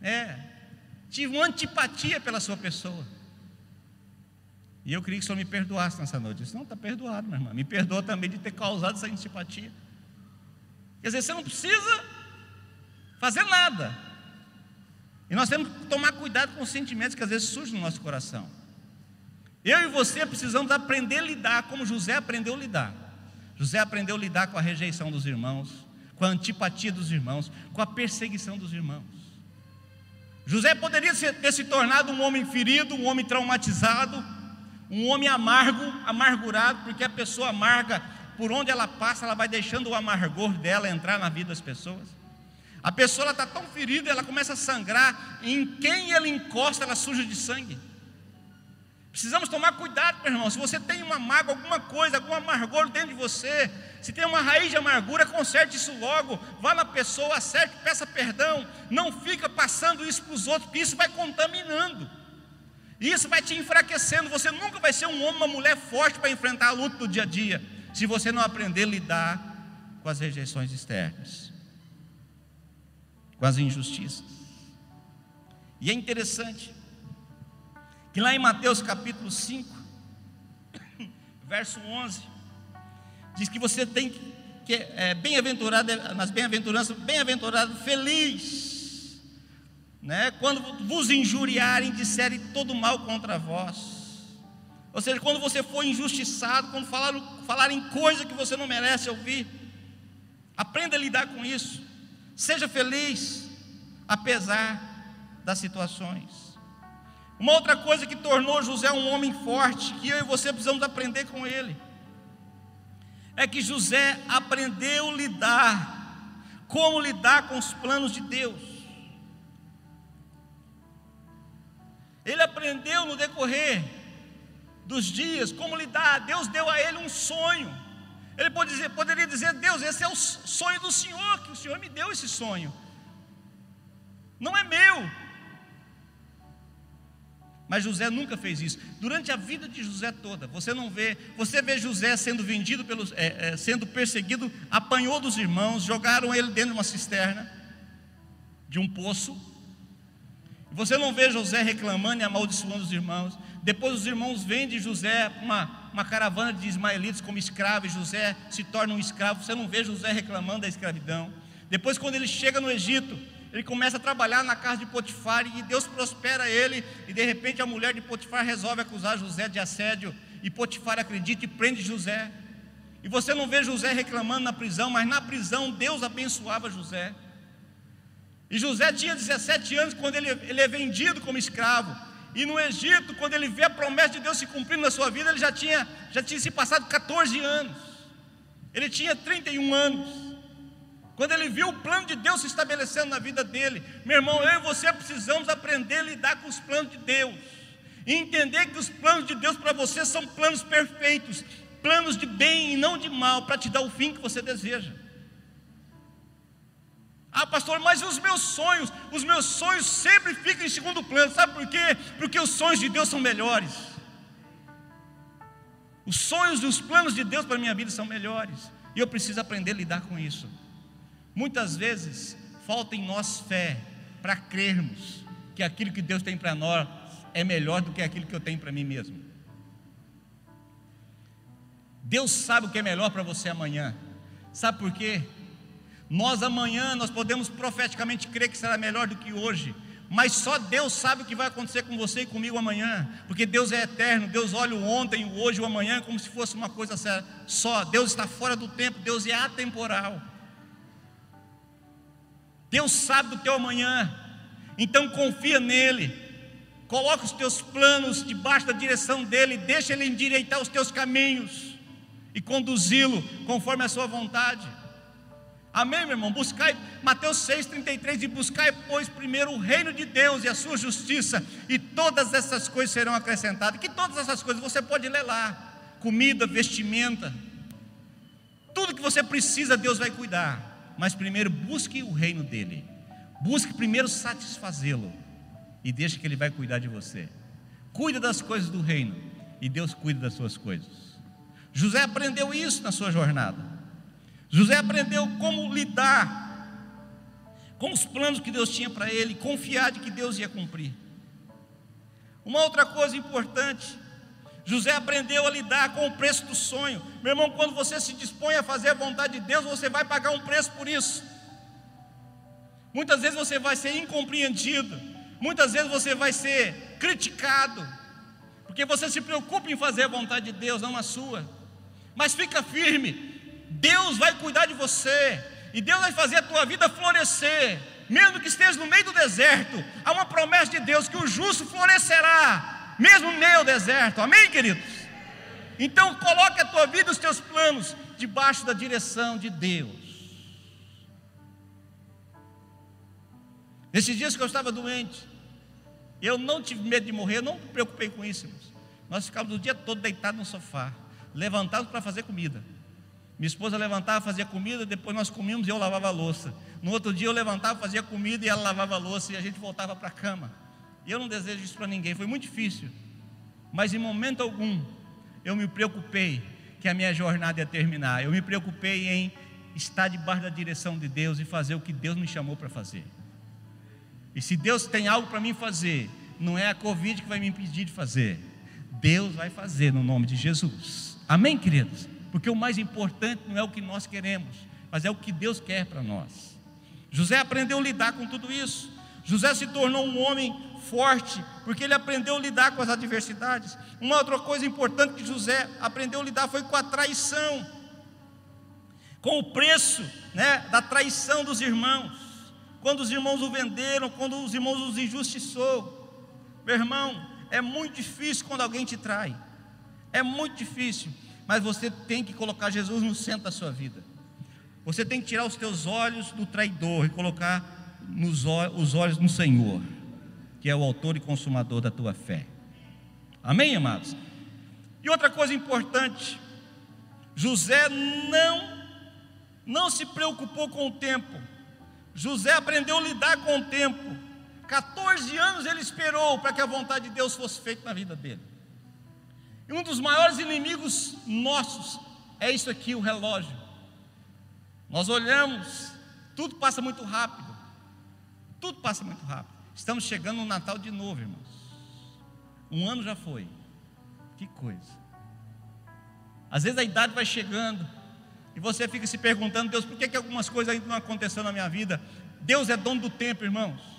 é, tive uma antipatia pela sua pessoa. E eu queria que o Senhor me perdoasse nessa noite. Disse, não, está perdoado, minha irmã. Me perdoa também de ter causado essa antipatia. Quer dizer, você não precisa fazer nada. E nós temos que tomar cuidado com os sentimentos que às vezes surgem no nosso coração. Eu e você precisamos aprender a lidar como José aprendeu a lidar. José aprendeu a lidar com a rejeição dos irmãos, com a antipatia dos irmãos, com a perseguição dos irmãos. José poderia ter se tornado um homem ferido, um homem traumatizado, um homem amargo, amargurado, porque a pessoa amarga, por onde ela passa, ela vai deixando o amargor dela entrar na vida das pessoas. A pessoa está tão ferida, ela começa a sangrar, em quem ela encosta, ela suja de sangue. Precisamos tomar cuidado, meu irmão. Se você tem uma mágoa, alguma coisa, algum amargor dentro de você, se tem uma raiz de amargura, conserte isso logo. Vá na pessoa, acerte, peça perdão. Não fica passando isso para os outros, porque isso vai contaminando. Isso vai te enfraquecendo. Você nunca vai ser um homem, uma mulher forte para enfrentar a luta do dia a dia, se você não aprender a lidar com as rejeições externas, com as injustiças. E é interessante, que lá em Mateus capítulo 5, verso 11, diz que você tem que, que é, bem-aventurado, nas bem-aventuranças, bem-aventurado, feliz, né? quando vos injuriarem, disserem todo mal contra vós. Ou seja, quando você for injustiçado, quando falarem, falarem coisa que você não merece ouvir, aprenda a lidar com isso. Seja feliz, apesar das situações. Uma outra coisa que tornou José um homem forte, que eu e você precisamos aprender com ele, é que José aprendeu a lidar, como lidar com os planos de Deus. Ele aprendeu no decorrer dos dias como lidar. Deus deu a ele um sonho. Ele pode dizer, poderia dizer: Deus, esse é o sonho do Senhor, que o Senhor me deu esse sonho. Não é meu, mas José nunca fez isso. Durante a vida de José toda, você não vê, você vê José sendo vendido pelos, é, é, sendo perseguido, apanhou dos irmãos, jogaram ele dentro de uma cisterna, de um poço. Você não vê José reclamando e amaldiçoando os irmãos. Depois os irmãos vendem José uma, uma caravana de ismaelitas como escravo, e José se torna um escravo. Você não vê José reclamando da escravidão. Depois, quando ele chega no Egito, ele começa a trabalhar na casa de Potifar e Deus prospera ele, e de repente a mulher de Potifar resolve acusar José de assédio, e Potifar acredita e prende José. E você não vê José reclamando na prisão, mas na prisão Deus abençoava José. E José tinha 17 anos quando ele, ele é vendido como escravo. E no Egito, quando ele vê a promessa de Deus se cumprindo na sua vida, ele já tinha, já tinha se passado 14 anos. Ele tinha 31 anos. Quando ele viu o plano de Deus se estabelecendo na vida dele, meu irmão, eu e você precisamos aprender a lidar com os planos de Deus, e entender que os planos de Deus para você são planos perfeitos, planos de bem e não de mal, para te dar o fim que você deseja. Ah, pastor, mas os meus sonhos, os meus sonhos sempre ficam em segundo plano, sabe por quê? Porque os sonhos de Deus são melhores. Os sonhos e os planos de Deus para a minha vida são melhores, e eu preciso aprender a lidar com isso. Muitas vezes falta em nós fé para crermos que aquilo que Deus tem para nós é melhor do que aquilo que eu tenho para mim mesmo. Deus sabe o que é melhor para você amanhã. Sabe por quê? Nós amanhã nós podemos profeticamente crer que será melhor do que hoje, mas só Deus sabe o que vai acontecer com você e comigo amanhã, porque Deus é eterno, Deus olha o ontem, o hoje, o amanhã como se fosse uma coisa só. Deus está fora do tempo, Deus é atemporal. Deus sabe do teu amanhã, então confia nele, coloca os teus planos debaixo da direção dele, deixa ele endireitar os teus caminhos e conduzi-lo conforme a sua vontade. Amém, meu irmão? Buscai, Mateus 6,33, e buscai, pois, primeiro o reino de Deus e a sua justiça, e todas essas coisas serão acrescentadas. Que todas essas coisas você pode ler lá: comida, vestimenta, tudo que você precisa, Deus vai cuidar mas primeiro busque o reino dele. Busque primeiro satisfazê-lo e deixe que ele vai cuidar de você. Cuida das coisas do reino e Deus cuida das suas coisas. José aprendeu isso na sua jornada. José aprendeu como lidar com os planos que Deus tinha para ele, confiar de que Deus ia cumprir. Uma outra coisa importante, José aprendeu a lidar com o preço do sonho. Meu irmão, quando você se dispõe a fazer a vontade de Deus, você vai pagar um preço por isso. Muitas vezes você vai ser incompreendido, muitas vezes você vai ser criticado, porque você se preocupa em fazer a vontade de Deus, não a sua. Mas fica firme, Deus vai cuidar de você, e Deus vai fazer a tua vida florescer, mesmo que esteja no meio do deserto. Há uma promessa de Deus que o justo florescerá, mesmo no meio do deserto. Amém, queridos? Então coloque a tua vida e os teus planos debaixo da direção de Deus. Nesses dias que eu estava doente, eu não tive medo de morrer, eu não me preocupei com isso, irmãos. Nós ficávamos o dia todo deitados no sofá, levantados para fazer comida. Minha esposa levantava, fazia comida, depois nós comíamos e eu lavava a louça. No outro dia eu levantava, fazia comida e ela lavava a louça e a gente voltava para a cama. E eu não desejo isso para ninguém, foi muito difícil. Mas em momento algum eu me preocupei que a minha jornada ia terminar. Eu me preocupei em estar debaixo da direção de Deus e fazer o que Deus me chamou para fazer. E se Deus tem algo para mim fazer, não é a Covid que vai me impedir de fazer. Deus vai fazer no nome de Jesus. Amém, queridos? porque o mais importante não é o que nós queremos, mas é o que Deus quer para nós. José aprendeu a lidar com tudo isso. José se tornou um homem forte, porque ele aprendeu a lidar com as adversidades. Uma outra coisa importante que José aprendeu a lidar foi com a traição, com o preço né, da traição dos irmãos. Quando os irmãos o venderam, quando os irmãos os injustiçou. Meu irmão, é muito difícil quando alguém te trai. É muito difícil mas você tem que colocar Jesus no centro da sua vida. Você tem que tirar os teus olhos do traidor e colocar nos os olhos no Senhor, que é o autor e consumador da tua fé. Amém, amados? E outra coisa importante, José não não se preocupou com o tempo. José aprendeu a lidar com o tempo. 14 anos ele esperou para que a vontade de Deus fosse feita na vida dele. E um dos maiores inimigos nossos é isso aqui, o relógio. Nós olhamos, tudo passa muito rápido. Tudo passa muito rápido. Estamos chegando no Natal de novo, irmãos. Um ano já foi. Que coisa. Às vezes a idade vai chegando e você fica se perguntando, Deus, por que, que algumas coisas ainda não aconteceram na minha vida? Deus é dono do tempo, irmãos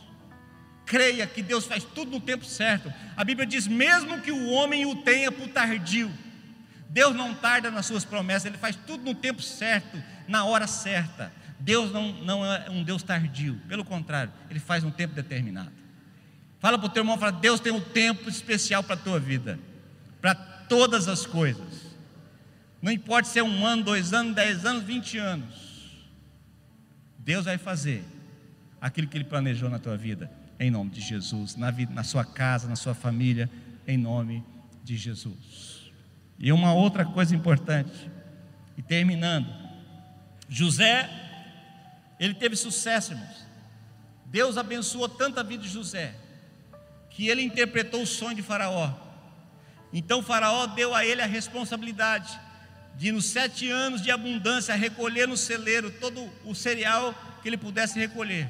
creia que Deus faz tudo no tempo certo. A Bíblia diz: mesmo que o homem o tenha por tardio, Deus não tarda nas suas promessas, Ele faz tudo no tempo certo, na hora certa. Deus não, não é um Deus tardio, pelo contrário, Ele faz um tempo determinado. Fala para o teu irmão, fala, Deus tem um tempo especial para a tua vida, para todas as coisas. Não importa se é um ano, dois anos, dez anos, vinte anos. Deus vai fazer aquilo que Ele planejou na tua vida em nome de Jesus, na, vida, na sua casa, na sua família, em nome de Jesus. E uma outra coisa importante, e terminando, José, ele teve sucesso, irmãos. Deus abençoou tanto a vida de José, que ele interpretou o sonho de Faraó. Então Faraó deu a ele a responsabilidade de, nos sete anos de abundância, recolher no celeiro todo o cereal que ele pudesse recolher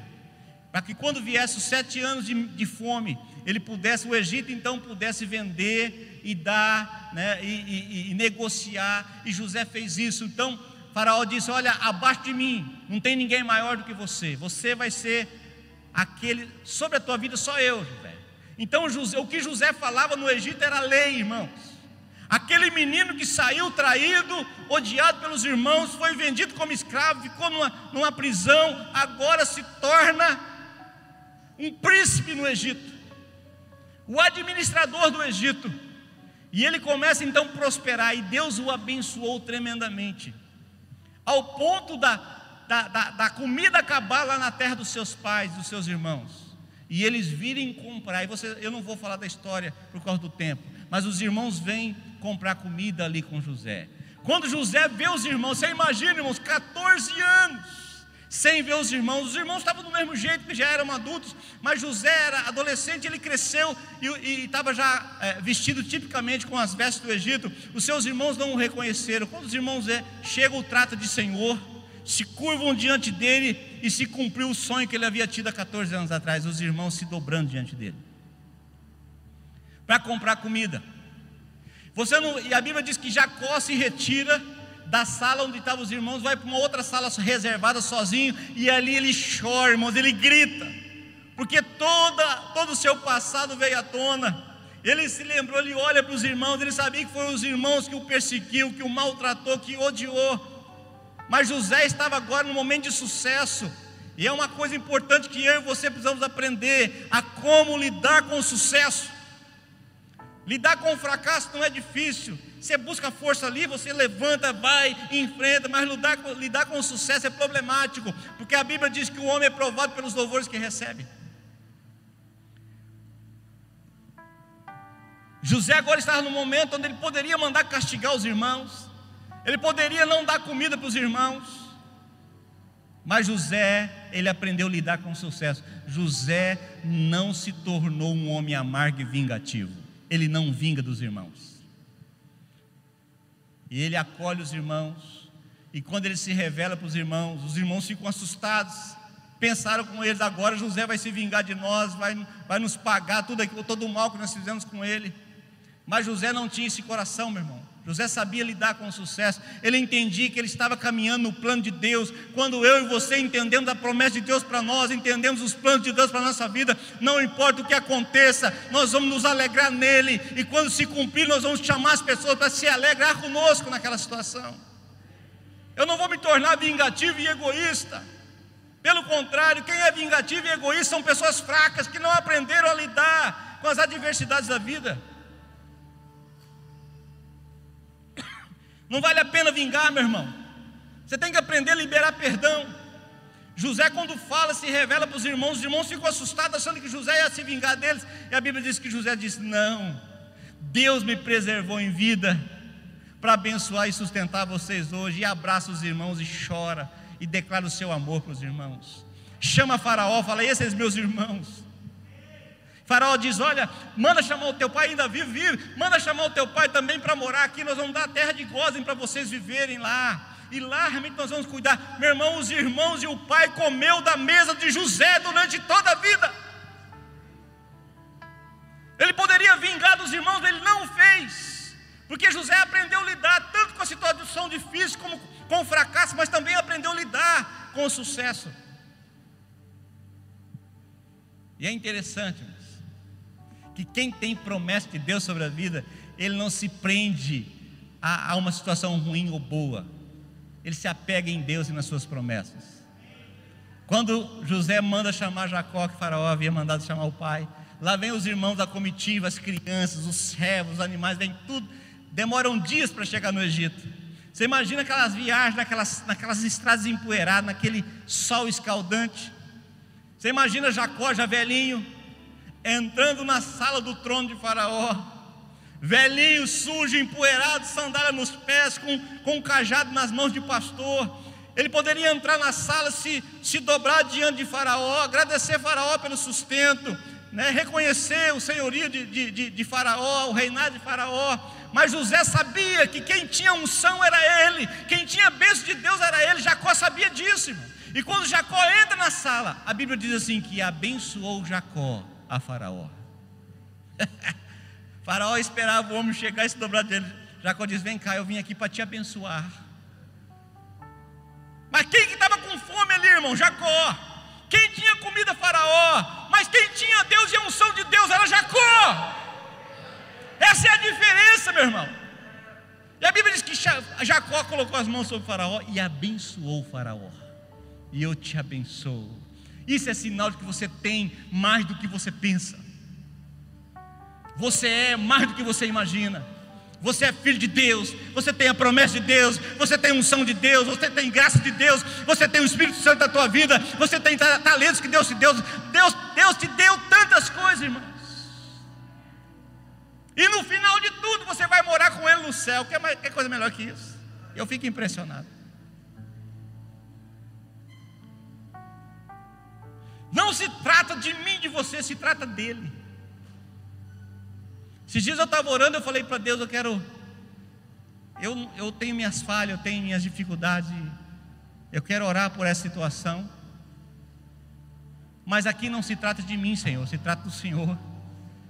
para que quando viesse os sete anos de, de, fome, ele pudesse, o Egito então pudesse vender e dar, né, e, e, e negociar, e José fez isso. Então, Faraó disse: Olha, abaixo de mim não tem ninguém maior do que você, você vai ser aquele, sobre a tua vida só eu, José. Então, José, o que José falava no Egito era lei, irmãos. Aquele menino que saiu traído, odiado pelos irmãos, foi vendido como escravo, ficou numa, numa prisão, agora se torna um príncipe no Egito, o administrador do Egito. E ele começa então a prosperar, e Deus o abençoou tremendamente, ao ponto da, da, da, da comida acabar lá na terra dos seus pais, dos seus irmãos, e eles virem comprar. E você, eu não vou falar da história por causa do tempo, mas os irmãos vêm comprar comida ali com José. Quando José vê os irmãos, você imagina, irmãos, 14 anos sem ver os irmãos. Os irmãos estavam do mesmo jeito, que já eram adultos, mas José era adolescente, ele cresceu e estava já é, vestido tipicamente com as vestes do Egito. Os seus irmãos não o reconheceram. Quando os irmãos é, chegam, o trata de Senhor, se curvam diante dele e se cumpriu o sonho que ele havia tido há 14 anos atrás, os irmãos se dobrando diante dele para comprar comida. Você não, e a Bíblia diz que Jacó se retira da sala onde estavam os irmãos, vai para uma outra sala reservada sozinho, e ali ele chora, irmãos, ele grita, porque toda, todo o seu passado veio à tona. Ele se lembrou, ele olha para os irmãos, ele sabia que foram os irmãos que o perseguiu, que o maltratou, que o odiou. Mas José estava agora no momento de sucesso. E é uma coisa importante que eu e você precisamos aprender a como lidar com o sucesso. Lidar com o fracasso não é difícil. Você busca força ali, você levanta, vai, enfrenta, mas lidar, lidar com o sucesso é problemático, porque a Bíblia diz que o homem é provado pelos louvores que recebe. José agora estava no momento onde ele poderia mandar castigar os irmãos, ele poderia não dar comida para os irmãos, mas José, ele aprendeu a lidar com o sucesso. José não se tornou um homem amargo e vingativo ele não vinga dos irmãos. E ele acolhe os irmãos, e quando ele se revela para os irmãos, os irmãos ficam assustados. Pensaram com eles, agora José vai se vingar de nós, vai, vai nos pagar tudo aquilo, todo o mal que nós fizemos com ele. Mas José não tinha esse coração, meu irmão. José sabia lidar com sucesso, ele entendia que ele estava caminhando no plano de Deus. Quando eu e você entendemos a promessa de Deus para nós, entendemos os planos de Deus para a nossa vida, não importa o que aconteça, nós vamos nos alegrar nele, e quando se cumprir, nós vamos chamar as pessoas para se alegrar conosco naquela situação. Eu não vou me tornar vingativo e egoísta. Pelo contrário, quem é vingativo e egoísta são pessoas fracas que não aprenderam a lidar com as adversidades da vida. Não vale a pena vingar, meu irmão. Você tem que aprender a liberar perdão. José, quando fala, se revela para os irmãos, os irmãos ficam assustados, achando que José ia se vingar deles. E a Bíblia diz que José disse: Não, Deus me preservou em vida para abençoar e sustentar vocês hoje. E abraça os irmãos e chora e declara o seu amor para os irmãos. Chama Faraó, fala: Esses meus irmãos. Faraó diz: Olha, manda chamar o teu pai, ainda vive, vive, manda chamar o teu pai também para morar aqui. Nós vamos dar a terra de Gozem para vocês viverem lá. E lá realmente nós vamos cuidar. Meu irmão, os irmãos e o pai comeu da mesa de José durante toda a vida. Ele poderia vingar dos irmãos, ele não fez. Porque José aprendeu a lidar tanto com a situação difícil como com o fracasso, mas também aprendeu a lidar com o sucesso. E é interessante, que quem tem promessa de Deus sobre a vida, ele não se prende a, a uma situação ruim ou boa, ele se apega em Deus e nas suas promessas. Quando José manda chamar Jacó, que Faraó havia mandado chamar o pai, lá vem os irmãos da comitiva, as crianças, os servos, os animais, vem tudo, demoram dias para chegar no Egito. Você imagina aquelas viagens, naquelas, naquelas estradas empoeiradas, naquele sol escaldante. Você imagina Jacó já velhinho, entrando na sala do trono de Faraó, velhinho, sujo, empoeirado, sandália nos pés, com, com um cajado nas mãos de pastor. Ele poderia entrar na sala, se, se dobrar diante de Faraó, agradecer Faraó pelo sustento, né, reconhecer o senhorio de, de, de, de Faraó, o reinado de Faraó. Mas José sabia que quem tinha unção era ele, quem tinha bênção de Deus era ele. Jacó sabia disso. Irmão. E quando Jacó entra na sala, a Bíblia diz assim: que abençoou Jacó a Faraó. faraó esperava o homem chegar e se dobrar dele. Jacó diz: Vem cá, eu vim aqui para te abençoar. Mas quem que estava com fome ali, irmão? Jacó. Quem tinha comida, Faraó. Mas quem tinha Deus e a unção de Deus era Jacó. Essa é a diferença, meu irmão. E a Bíblia diz que Jacó colocou as mãos sobre Faraó e abençoou Faraó. E eu te abençoo isso é sinal de que você tem mais do que você pensa. Você é mais do que você imagina. Você é filho de Deus, você tem a promessa de Deus, você tem unção de Deus, você tem graça de Deus, você tem o Espírito Santo na tua vida, você tem talentos que Deus te deu. Deus, Deus te deu tantas coisas, irmãos. E no final de tudo você vai morar com Ele no céu. Que é, que coisa melhor que isso? Eu fico impressionado. Se trata de mim, de você, se trata dele. Esses dias eu estava orando, eu falei para Deus, eu quero. Eu, eu tenho minhas falhas, eu tenho minhas dificuldades. Eu quero orar por essa situação. Mas aqui não se trata de mim, Senhor, se trata do Senhor.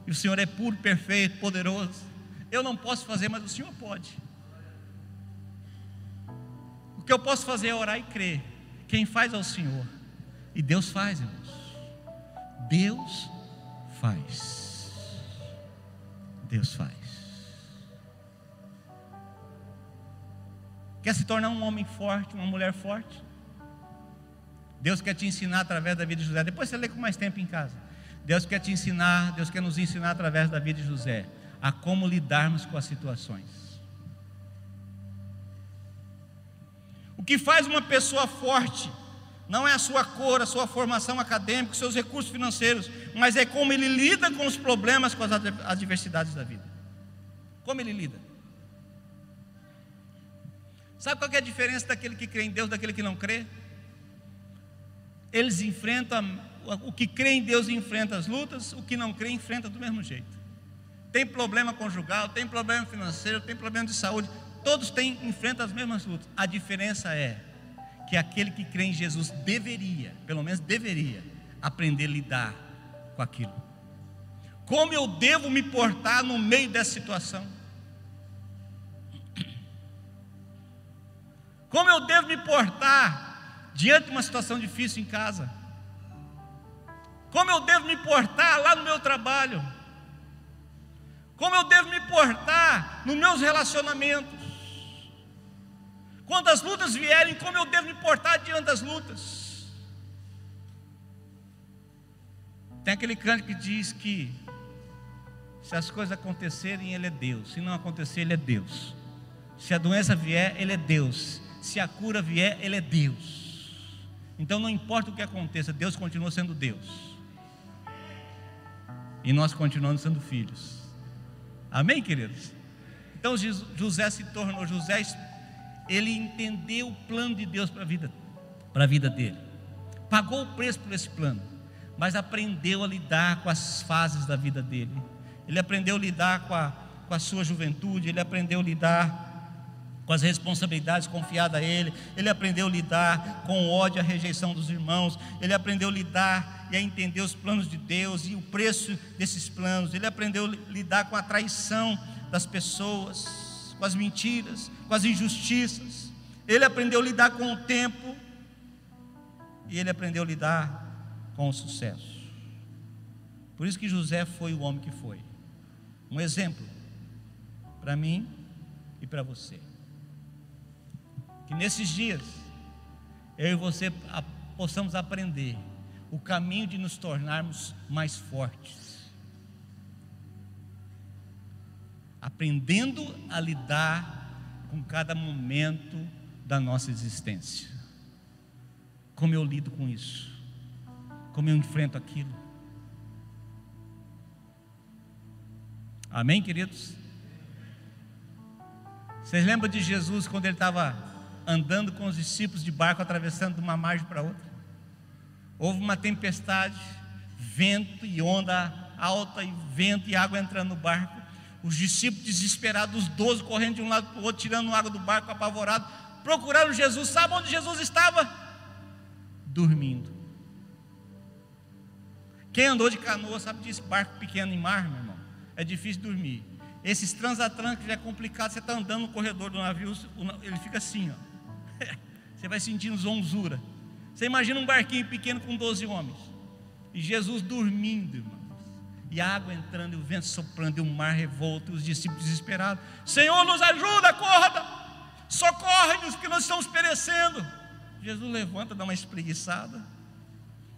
E o Senhor é puro, perfeito, poderoso. Eu não posso fazer, mas o Senhor pode. O que eu posso fazer é orar e crer. Quem faz é o Senhor. E Deus faz, irmãos. Deus faz. Deus faz. Quer se tornar um homem forte, uma mulher forte? Deus quer te ensinar através da vida de José. Depois você lê com mais tempo em casa. Deus quer te ensinar, Deus quer nos ensinar através da vida de José a como lidarmos com as situações. O que faz uma pessoa forte não é a sua cor, a sua formação acadêmica, os seus recursos financeiros, mas é como ele lida com os problemas, com as adversidades da vida. Como ele lida. Sabe qual é a diferença daquele que crê em Deus daquele que não crê? Eles enfrentam, o que crê em Deus enfrenta as lutas, o que não crê enfrenta do mesmo jeito. Tem problema conjugal, tem problema financeiro, tem problema de saúde, todos têm, enfrentam as mesmas lutas. A diferença é que aquele que crê em Jesus deveria, pelo menos deveria, aprender a lidar com aquilo. Como eu devo me portar no meio dessa situação? Como eu devo me portar diante de uma situação difícil em casa? Como eu devo me portar lá no meu trabalho? Como eu devo me portar nos meus relacionamentos? Quando as lutas vierem, como eu devo me portar diante das lutas? Tem aquele canto que diz que se as coisas acontecerem, Ele é Deus. Se não acontecer, Ele é Deus. Se a doença vier, Ele é Deus. Se a cura vier, Ele é Deus. Então não importa o que aconteça, Deus continua sendo Deus. E nós continuamos sendo filhos. Amém, queridos? Então José se tornou, José ele entendeu o plano de Deus para a vida, para a vida dele. Pagou o preço por esse plano, mas aprendeu a lidar com as fases da vida dele. Ele aprendeu a lidar com a, com a sua juventude, ele aprendeu a lidar com as responsabilidades confiadas a ele, ele aprendeu a lidar com o ódio e a rejeição dos irmãos, ele aprendeu a lidar e a entender os planos de Deus e o preço desses planos, ele aprendeu a lidar com a traição das pessoas com as mentiras, com as injustiças. Ele aprendeu a lidar com o tempo e ele aprendeu a lidar com o sucesso. Por isso que José foi o homem que foi. Um exemplo para mim e para você. Que nesses dias eu e você possamos aprender o caminho de nos tornarmos mais fortes aprendendo a lidar com cada momento da nossa existência. Como eu lido com isso? Como eu enfrento aquilo? Amém, queridos? Vocês lembram de Jesus quando ele estava andando com os discípulos de barco, atravessando de uma margem para outra? Houve uma tempestade, vento e onda alta, e vento e água entrando no barco. Os discípulos desesperados, os doze correndo de um lado para o outro, tirando água do barco, apavorados, procuraram Jesus. Sabe onde Jesus estava? Dormindo. Quem andou de canoa sabe disso, barco pequeno em mar, meu irmão. É difícil dormir. Esses transatlânticos é complicado, você está andando no corredor do navio, ele fica assim, ó. Você vai sentindo zonzura. Você imagina um barquinho pequeno com 12 homens. E Jesus dormindo, irmão e a água entrando, e o vento soprando, e o mar revolto, e os discípulos desesperados: Senhor, nos ajuda, acorda, socorre-nos, que nós estamos perecendo. Jesus levanta, dá uma espreguiçada.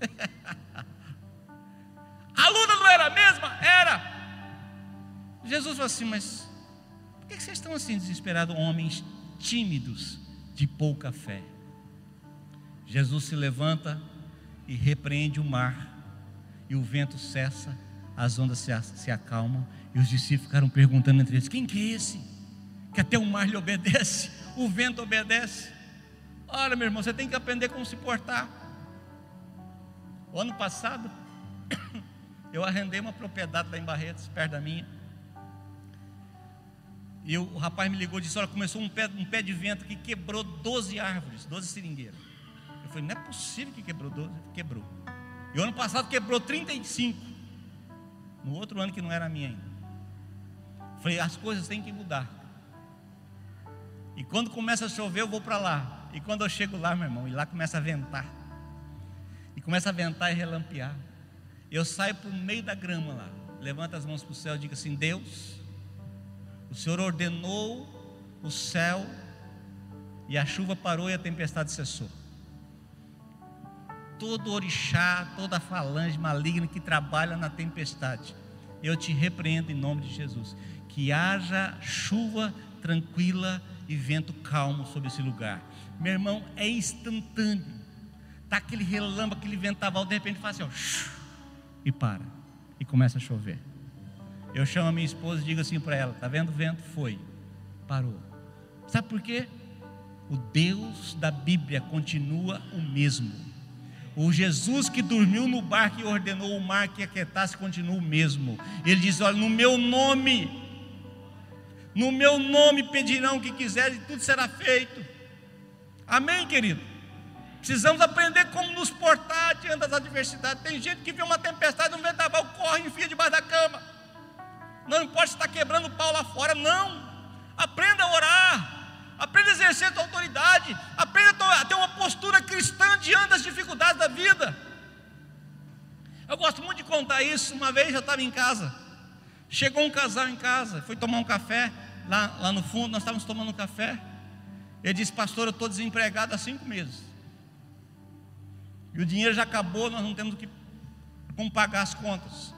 a luta não era a mesma? Era. Jesus falou assim: Mas por que vocês estão assim desesperados, homens tímidos, de pouca fé? Jesus se levanta e repreende o mar, e o vento cessa as ondas se, se acalmam e os discípulos ficaram perguntando entre eles: quem que é esse? Que até o mar lhe obedece, o vento obedece. Olha, meu irmão, você tem que aprender como se portar. O ano passado, eu arrendei uma propriedade lá em Barretos, perto da minha. E o, rapaz me ligou e disse: Olha, começou um pé, um pé de vento que quebrou 12 árvores, 12 seringueiras. Eu falei: Não é possível que quebrou 12. Quebrou. E o ano passado quebrou 35. No outro ano que não era minha ainda. Falei: As coisas têm que mudar. E quando começa a chover, eu vou para lá. E quando eu chego lá, meu irmão, e lá começa a ventar. E começa a ventar e relampear. Eu saio para o meio da grama lá. Levanta as mãos para o céu e digo assim: Deus, o Senhor ordenou o céu e a chuva parou e a tempestade cessou. Todo orixá, toda falange maligna que trabalha na tempestade, eu te repreendo em nome de Jesus. Que haja chuva tranquila e vento calmo sobre esse lugar. Meu irmão, é instantâneo. Tá aquele relâmpago, aquele ventaval, de repente faz assim, ó, e para. E começa a chover. Eu chamo a minha esposa e digo assim para ela: Está vendo o vento? Foi, parou. Sabe por quê? O Deus da Bíblia continua o mesmo. O Jesus que dormiu no barco e ordenou o mar que aquietasse continua o mesmo. Ele diz: Olha, no meu nome, no meu nome pedirão o que quiserem e tudo será feito. Amém, querido? Precisamos aprender como nos portar diante das adversidades. Tem gente que vê uma tempestade, um vendaval, corre e enfia debaixo da cama. Não importa se está quebrando o pau lá fora, não. Aprenda a orar. Aprenda a exercer a tua autoridade. Aprenda a ter uma postura cristã diante das dificuldades da vida. Eu gosto muito de contar isso. Uma vez eu estava em casa. Chegou um casal em casa, foi tomar um café. Lá, lá no fundo, nós estávamos tomando um café. Ele disse, pastor, eu estou desempregado há cinco meses. E o dinheiro já acabou, nós não temos que, como pagar as contas.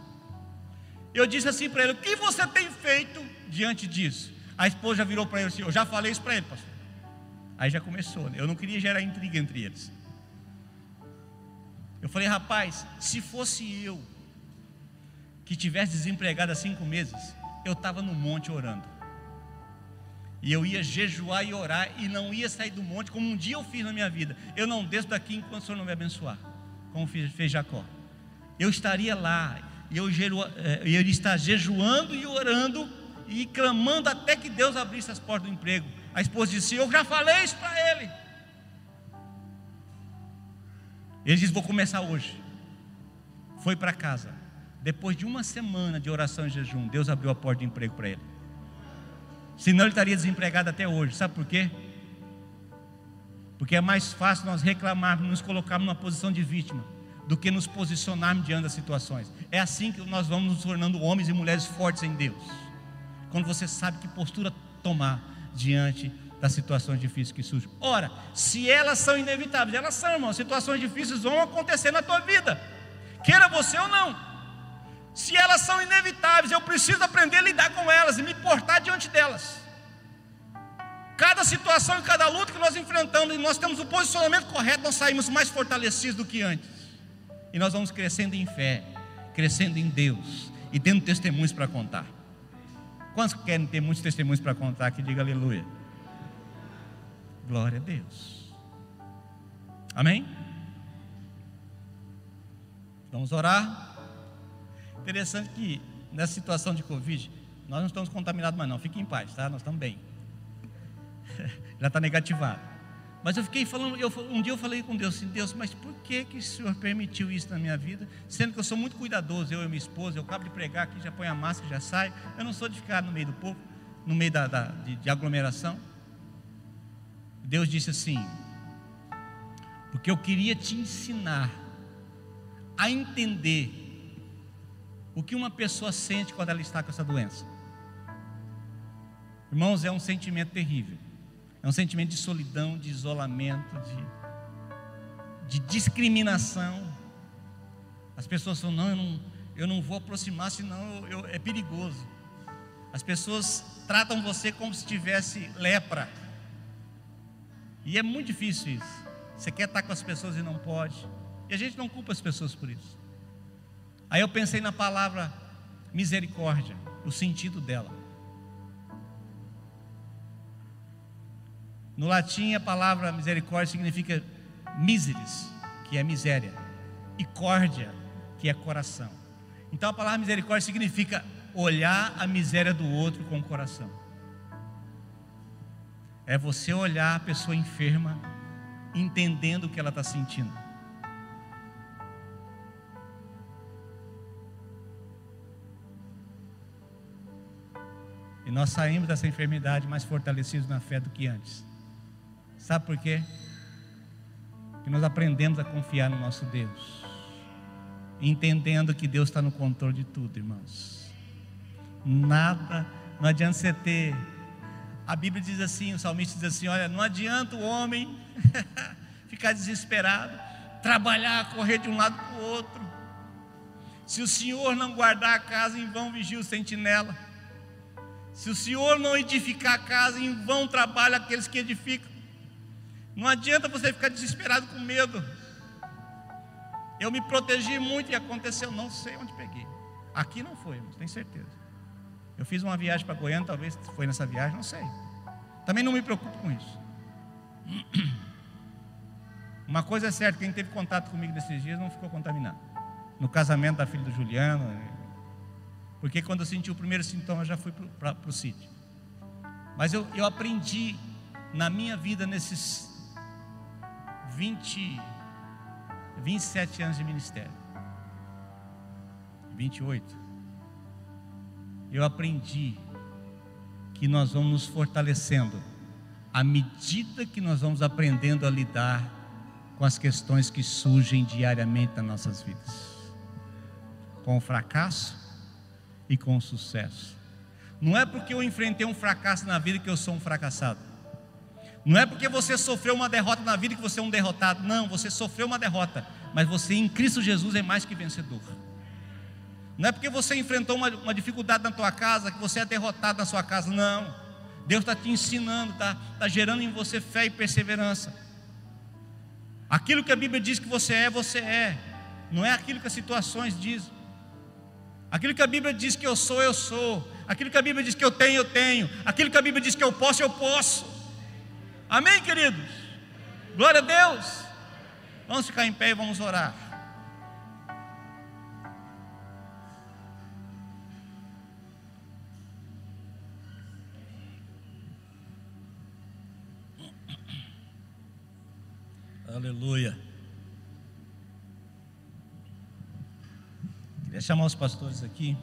Eu disse assim para ele: O que você tem feito diante disso? A esposa já virou para ele assim: Eu já falei isso para ele, pastor. Aí já começou. Né? Eu não queria gerar intriga entre eles. Eu falei: Rapaz, se fosse eu que tivesse desempregado há cinco meses, eu estava no monte orando. E eu ia jejuar e orar e não ia sair do monte, como um dia eu fiz na minha vida. Eu não desço daqui enquanto o Senhor não me abençoar, como fez Jacó. Eu estaria lá, e eu, é, ele está jejuando e orando e clamando até que Deus abrisse as portas do emprego. A esposa disse: Eu já falei isso para ele. Ele disse: Vou começar hoje. Foi para casa. Depois de uma semana de oração e jejum, Deus abriu a porta de emprego para ele. Senão ele estaria desempregado até hoje. Sabe por quê? Porque é mais fácil nós reclamarmos, nos colocarmos numa posição de vítima do que nos posicionarmos diante das situações. É assim que nós vamos nos tornando homens e mulheres fortes em Deus. Quando você sabe que postura tomar diante das situações difíceis que surgem. Ora, se elas são inevitáveis, elas são, irmão, situações difíceis vão acontecer na tua vida, queira você ou não. Se elas são inevitáveis, eu preciso aprender a lidar com elas e me portar diante delas. Cada situação e cada luta que nós enfrentamos, e nós temos o posicionamento correto, nós saímos mais fortalecidos do que antes. E nós vamos crescendo em fé, crescendo em Deus e tendo testemunhos para contar. Quantos querem ter muitos testemunhos para contar que diga aleluia? Glória a Deus. Amém? Vamos orar. Interessante que nessa situação de Covid, nós não estamos contaminados mais não, fique em paz, tá? Nós estamos bem. Já está negativado. Mas eu fiquei falando, eu, um dia eu falei com Deus assim, Deus, mas por que, que o Senhor permitiu isso na minha vida? Sendo que eu sou muito cuidadoso, eu e minha esposa, eu acabo de pregar aqui, já põe a máscara, já sai. Eu não sou de ficar no meio do povo, no meio da, da de, de aglomeração. Deus disse assim, porque eu queria te ensinar a entender o que uma pessoa sente quando ela está com essa doença. Irmãos, é um sentimento terrível. É um sentimento de solidão, de isolamento, de, de discriminação. As pessoas falam, não eu, não, eu não vou aproximar, senão eu, é perigoso. As pessoas tratam você como se tivesse lepra. E é muito difícil isso. Você quer estar com as pessoas e não pode. E a gente não culpa as pessoas por isso. Aí eu pensei na palavra misericórdia, o sentido dela. No latim, a palavra misericórdia significa miseris, que é miséria. e córdia, que é coração. Então a palavra misericórdia significa olhar a miséria do outro com o coração. É você olhar a pessoa enferma, entendendo o que ela está sentindo. E nós saímos dessa enfermidade mais fortalecidos na fé do que antes. Sabe por quê? Porque nós aprendemos a confiar no nosso Deus, entendendo que Deus está no controle de tudo, irmãos. Nada, não adianta você ter. A Bíblia diz assim, o salmista diz assim: olha, não adianta o homem ficar desesperado, trabalhar, correr de um lado para o outro. Se o Senhor não guardar a casa, em vão vigia o sentinela. Se o Senhor não edificar a casa, em vão trabalha aqueles que edificam. Não adianta você ficar desesperado com medo. Eu me protegi muito e aconteceu, não sei onde peguei. Aqui não foi, tenho certeza. Eu fiz uma viagem para Goiânia, talvez foi nessa viagem, não sei. Também não me preocupo com isso. Uma coisa é certa, quem teve contato comigo nesses dias não ficou contaminado. No casamento da filha do Juliano, porque quando eu senti o primeiro sintoma, eu já fui para o sítio. Mas eu, eu aprendi na minha vida nesses 20, 27 anos de ministério. 28. Eu aprendi que nós vamos nos fortalecendo à medida que nós vamos aprendendo a lidar com as questões que surgem diariamente nas nossas vidas. Com o fracasso, e com sucesso. Não é porque eu enfrentei um fracasso na vida que eu sou um fracassado. Não é porque você sofreu uma derrota na vida que você é um derrotado. Não, você sofreu uma derrota, mas você em Cristo Jesus é mais que vencedor. Não é porque você enfrentou uma, uma dificuldade na tua casa que você é derrotado na sua casa. Não. Deus está te ensinando, está tá gerando em você fé e perseverança. Aquilo que a Bíblia diz que você é, você é. Não é aquilo que as situações dizem. Aquilo que a Bíblia diz que eu sou, eu sou. Aquilo que a Bíblia diz que eu tenho, eu tenho. Aquilo que a Bíblia diz que eu posso, eu posso. Amém, queridos? Glória a Deus. Vamos ficar em pé e vamos orar. Aleluia. Queria chamar os pastores aqui.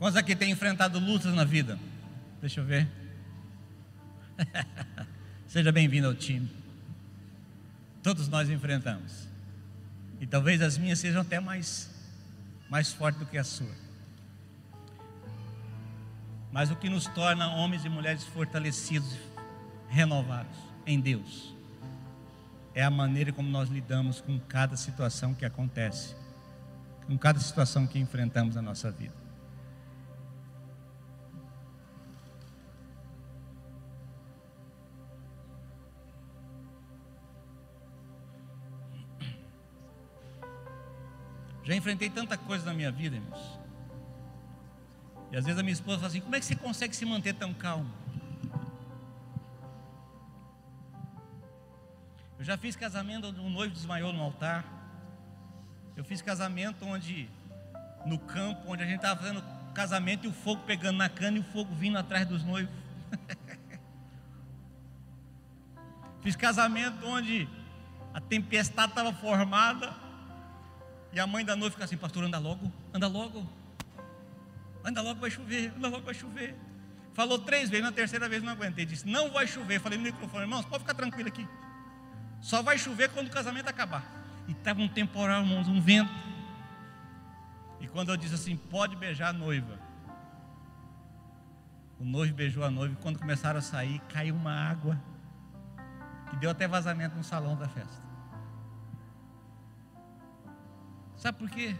Quantos aqui têm enfrentado lutas na vida? Deixa eu ver. Seja bem-vindo ao time. Todos nós enfrentamos. E talvez as minhas sejam até mais, mais fortes do que a sua. Mas o que nos torna homens e mulheres fortalecidos, renovados em Deus, é a maneira como nós lidamos com cada situação que acontece, com cada situação que enfrentamos na nossa vida. Já enfrentei tanta coisa na minha vida, irmãos. E às vezes a minha esposa fala assim: como é que você consegue se manter tão calmo? Eu já fiz casamento onde um noivo desmaiou no altar. Eu fiz casamento onde, no campo, onde a gente estava fazendo casamento e o fogo pegando na cana e o fogo vindo atrás dos noivos. fiz casamento onde a tempestade estava formada e a mãe da noiva fica assim: Pastor, anda logo, anda logo. Anda logo, vai chover, anda logo, vai chover. Falou três vezes, na terceira vez não aguentei. Disse: Não vai chover. Falei no microfone, irmãos, pode ficar tranquilo aqui. Só vai chover quando o casamento acabar. E estava um temporal, irmãos, um vento. E quando eu disse assim: Pode beijar a noiva. O noivo beijou a noiva. E quando começaram a sair, caiu uma água. Que deu até vazamento no salão da festa. Sabe por quê?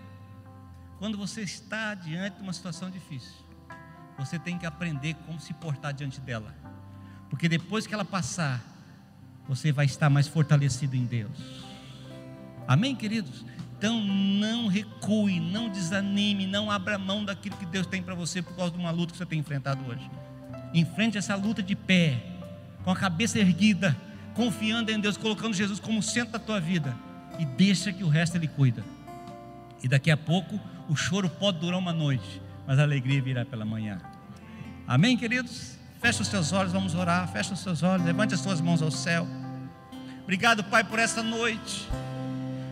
Quando você está diante de uma situação difícil, você tem que aprender como se portar diante dela. Porque depois que ela passar, você vai estar mais fortalecido em Deus. Amém, queridos? Então não recue, não desanime, não abra mão daquilo que Deus tem para você por causa de uma luta que você tem enfrentado hoje. Enfrente essa luta de pé, com a cabeça erguida, confiando em Deus, colocando Jesus como centro da tua vida e deixa que o resto ele cuida. E daqui a pouco o choro pode durar uma noite, mas a alegria virá pela manhã. Amém, queridos? Feche os seus olhos, vamos orar. Feche os seus olhos, levante as suas mãos ao céu. Obrigado, Pai, por essa noite.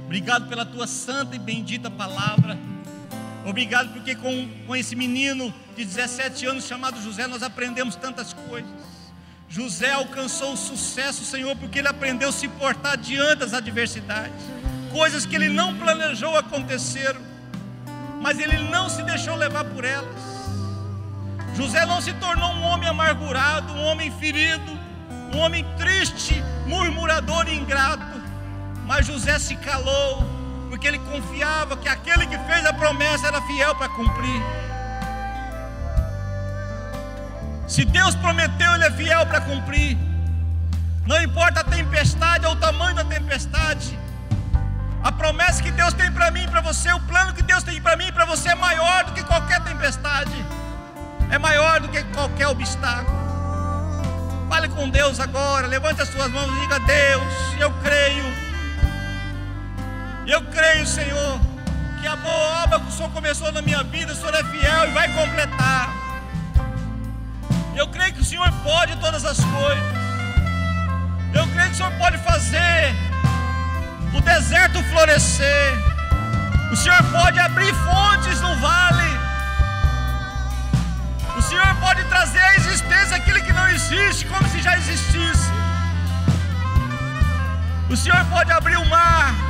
Obrigado pela tua santa e bendita palavra. Obrigado porque com, com esse menino de 17 anos chamado José nós aprendemos tantas coisas. José alcançou o sucesso, Senhor, porque ele aprendeu a se portar diante das adversidades. Coisas que ele não planejou aconteceram, mas ele não se deixou levar por elas. José não se tornou um homem amargurado, um homem ferido, um homem triste, murmurador e ingrato. Mas José se calou, porque ele confiava que aquele que fez a promessa era fiel para cumprir. Se Deus prometeu, Ele é fiel para cumprir. Não importa a tempestade ou o tamanho da tempestade. A promessa que Deus tem para mim e para você, o plano que Deus tem para mim e para você é maior do que qualquer tempestade, é maior do que qualquer obstáculo. Fale com Deus agora, levante as suas mãos e diga: Deus, eu creio eu creio, Senhor, que a boa obra que o Senhor começou na minha vida, o Senhor é fiel e vai completar. Eu creio que o Senhor pode todas as coisas. Eu creio que o Senhor pode fazer o deserto florescer. O Senhor pode abrir fontes no vale. O Senhor pode trazer à existência aquilo que não existe, como se já existisse. O Senhor pode abrir o mar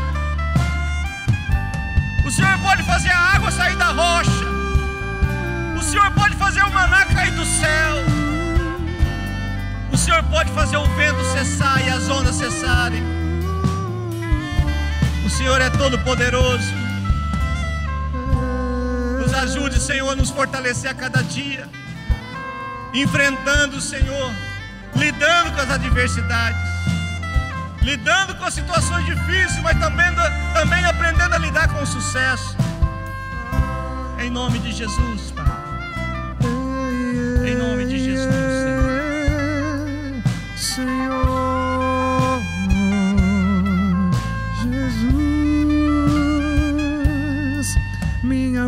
o Senhor pode fazer a água sair da rocha. O Senhor pode fazer o maná cair do céu. O Senhor pode fazer o vento cessar e as ondas cessarem. O Senhor é todo poderoso. Nos ajude, Senhor, a nos fortalecer a cada dia. Enfrentando, Senhor, lidando com as adversidades lidando com situações difíceis, mas também, também aprendendo a lidar com o sucesso. Em nome de Jesus, Pai. Em nome de Jesus,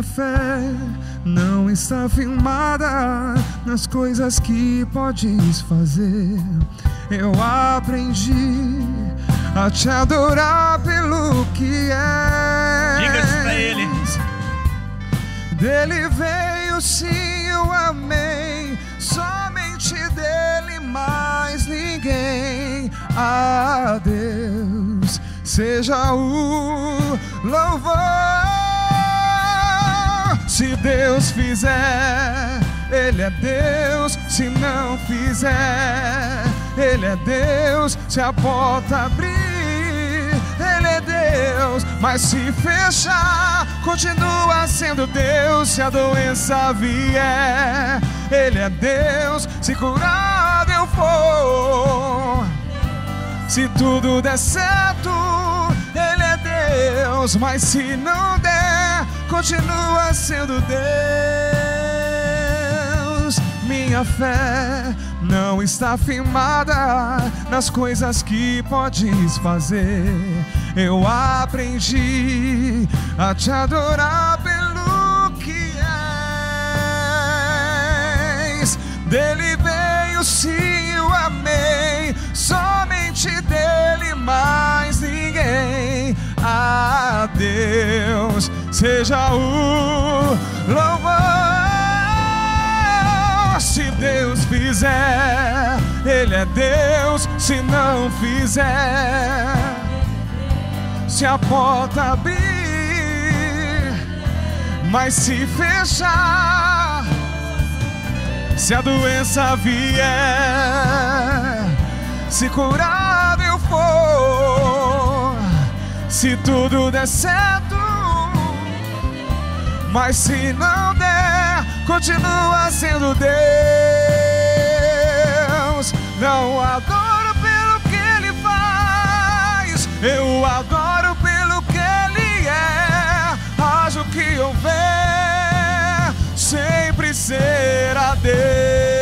minha fé não está firmada nas coisas que podes fazer. Eu aprendi a te adorar pelo que é. Diga isso pra ele. Dele veio sim, eu amei. Somente dele, mais ninguém. A Deus seja o louvor. Se Deus fizer, Ele é Deus. Se não fizer, ele é Deus, se a porta abrir, Ele é Deus, mas se fechar, continua sendo Deus. Se a doença vier, Ele é Deus, se curado eu for. Se tudo der certo, Ele é Deus, mas se não der, continua sendo Deus. Minha fé não está firmada nas coisas que podes fazer. Eu aprendi a te adorar pelo que és. Dele veio sim, eu amei. Somente dele, mais seja o louvor se Deus fizer, Ele é Deus. Se não fizer, se a porta abrir, mas se fechar, se a doença vier, se curado eu for, se tudo der certo, mas se não der, continua sendo Deus. Não adoro pelo que Ele faz, eu adoro pelo que Ele é. Haja o que houver, sempre será Deus.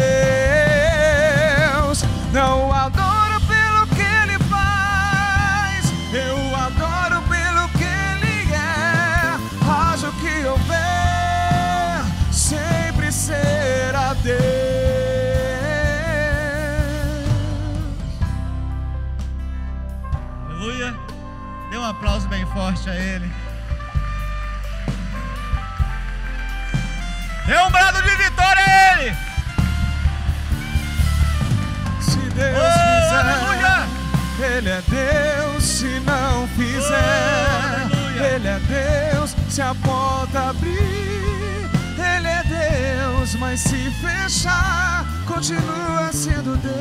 Ele. Dê um brado de vitória a Ele. Se Deus Oh, fizer, aleluia! Ele é Deus. Se não fizer, Oh! Ele é Deus. Se a porta abrir, Ele é Deus. Mas se fechar, continua sendo Deus.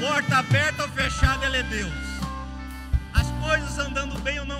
Porta aberta ou fechada, Ele é Deus. Ou não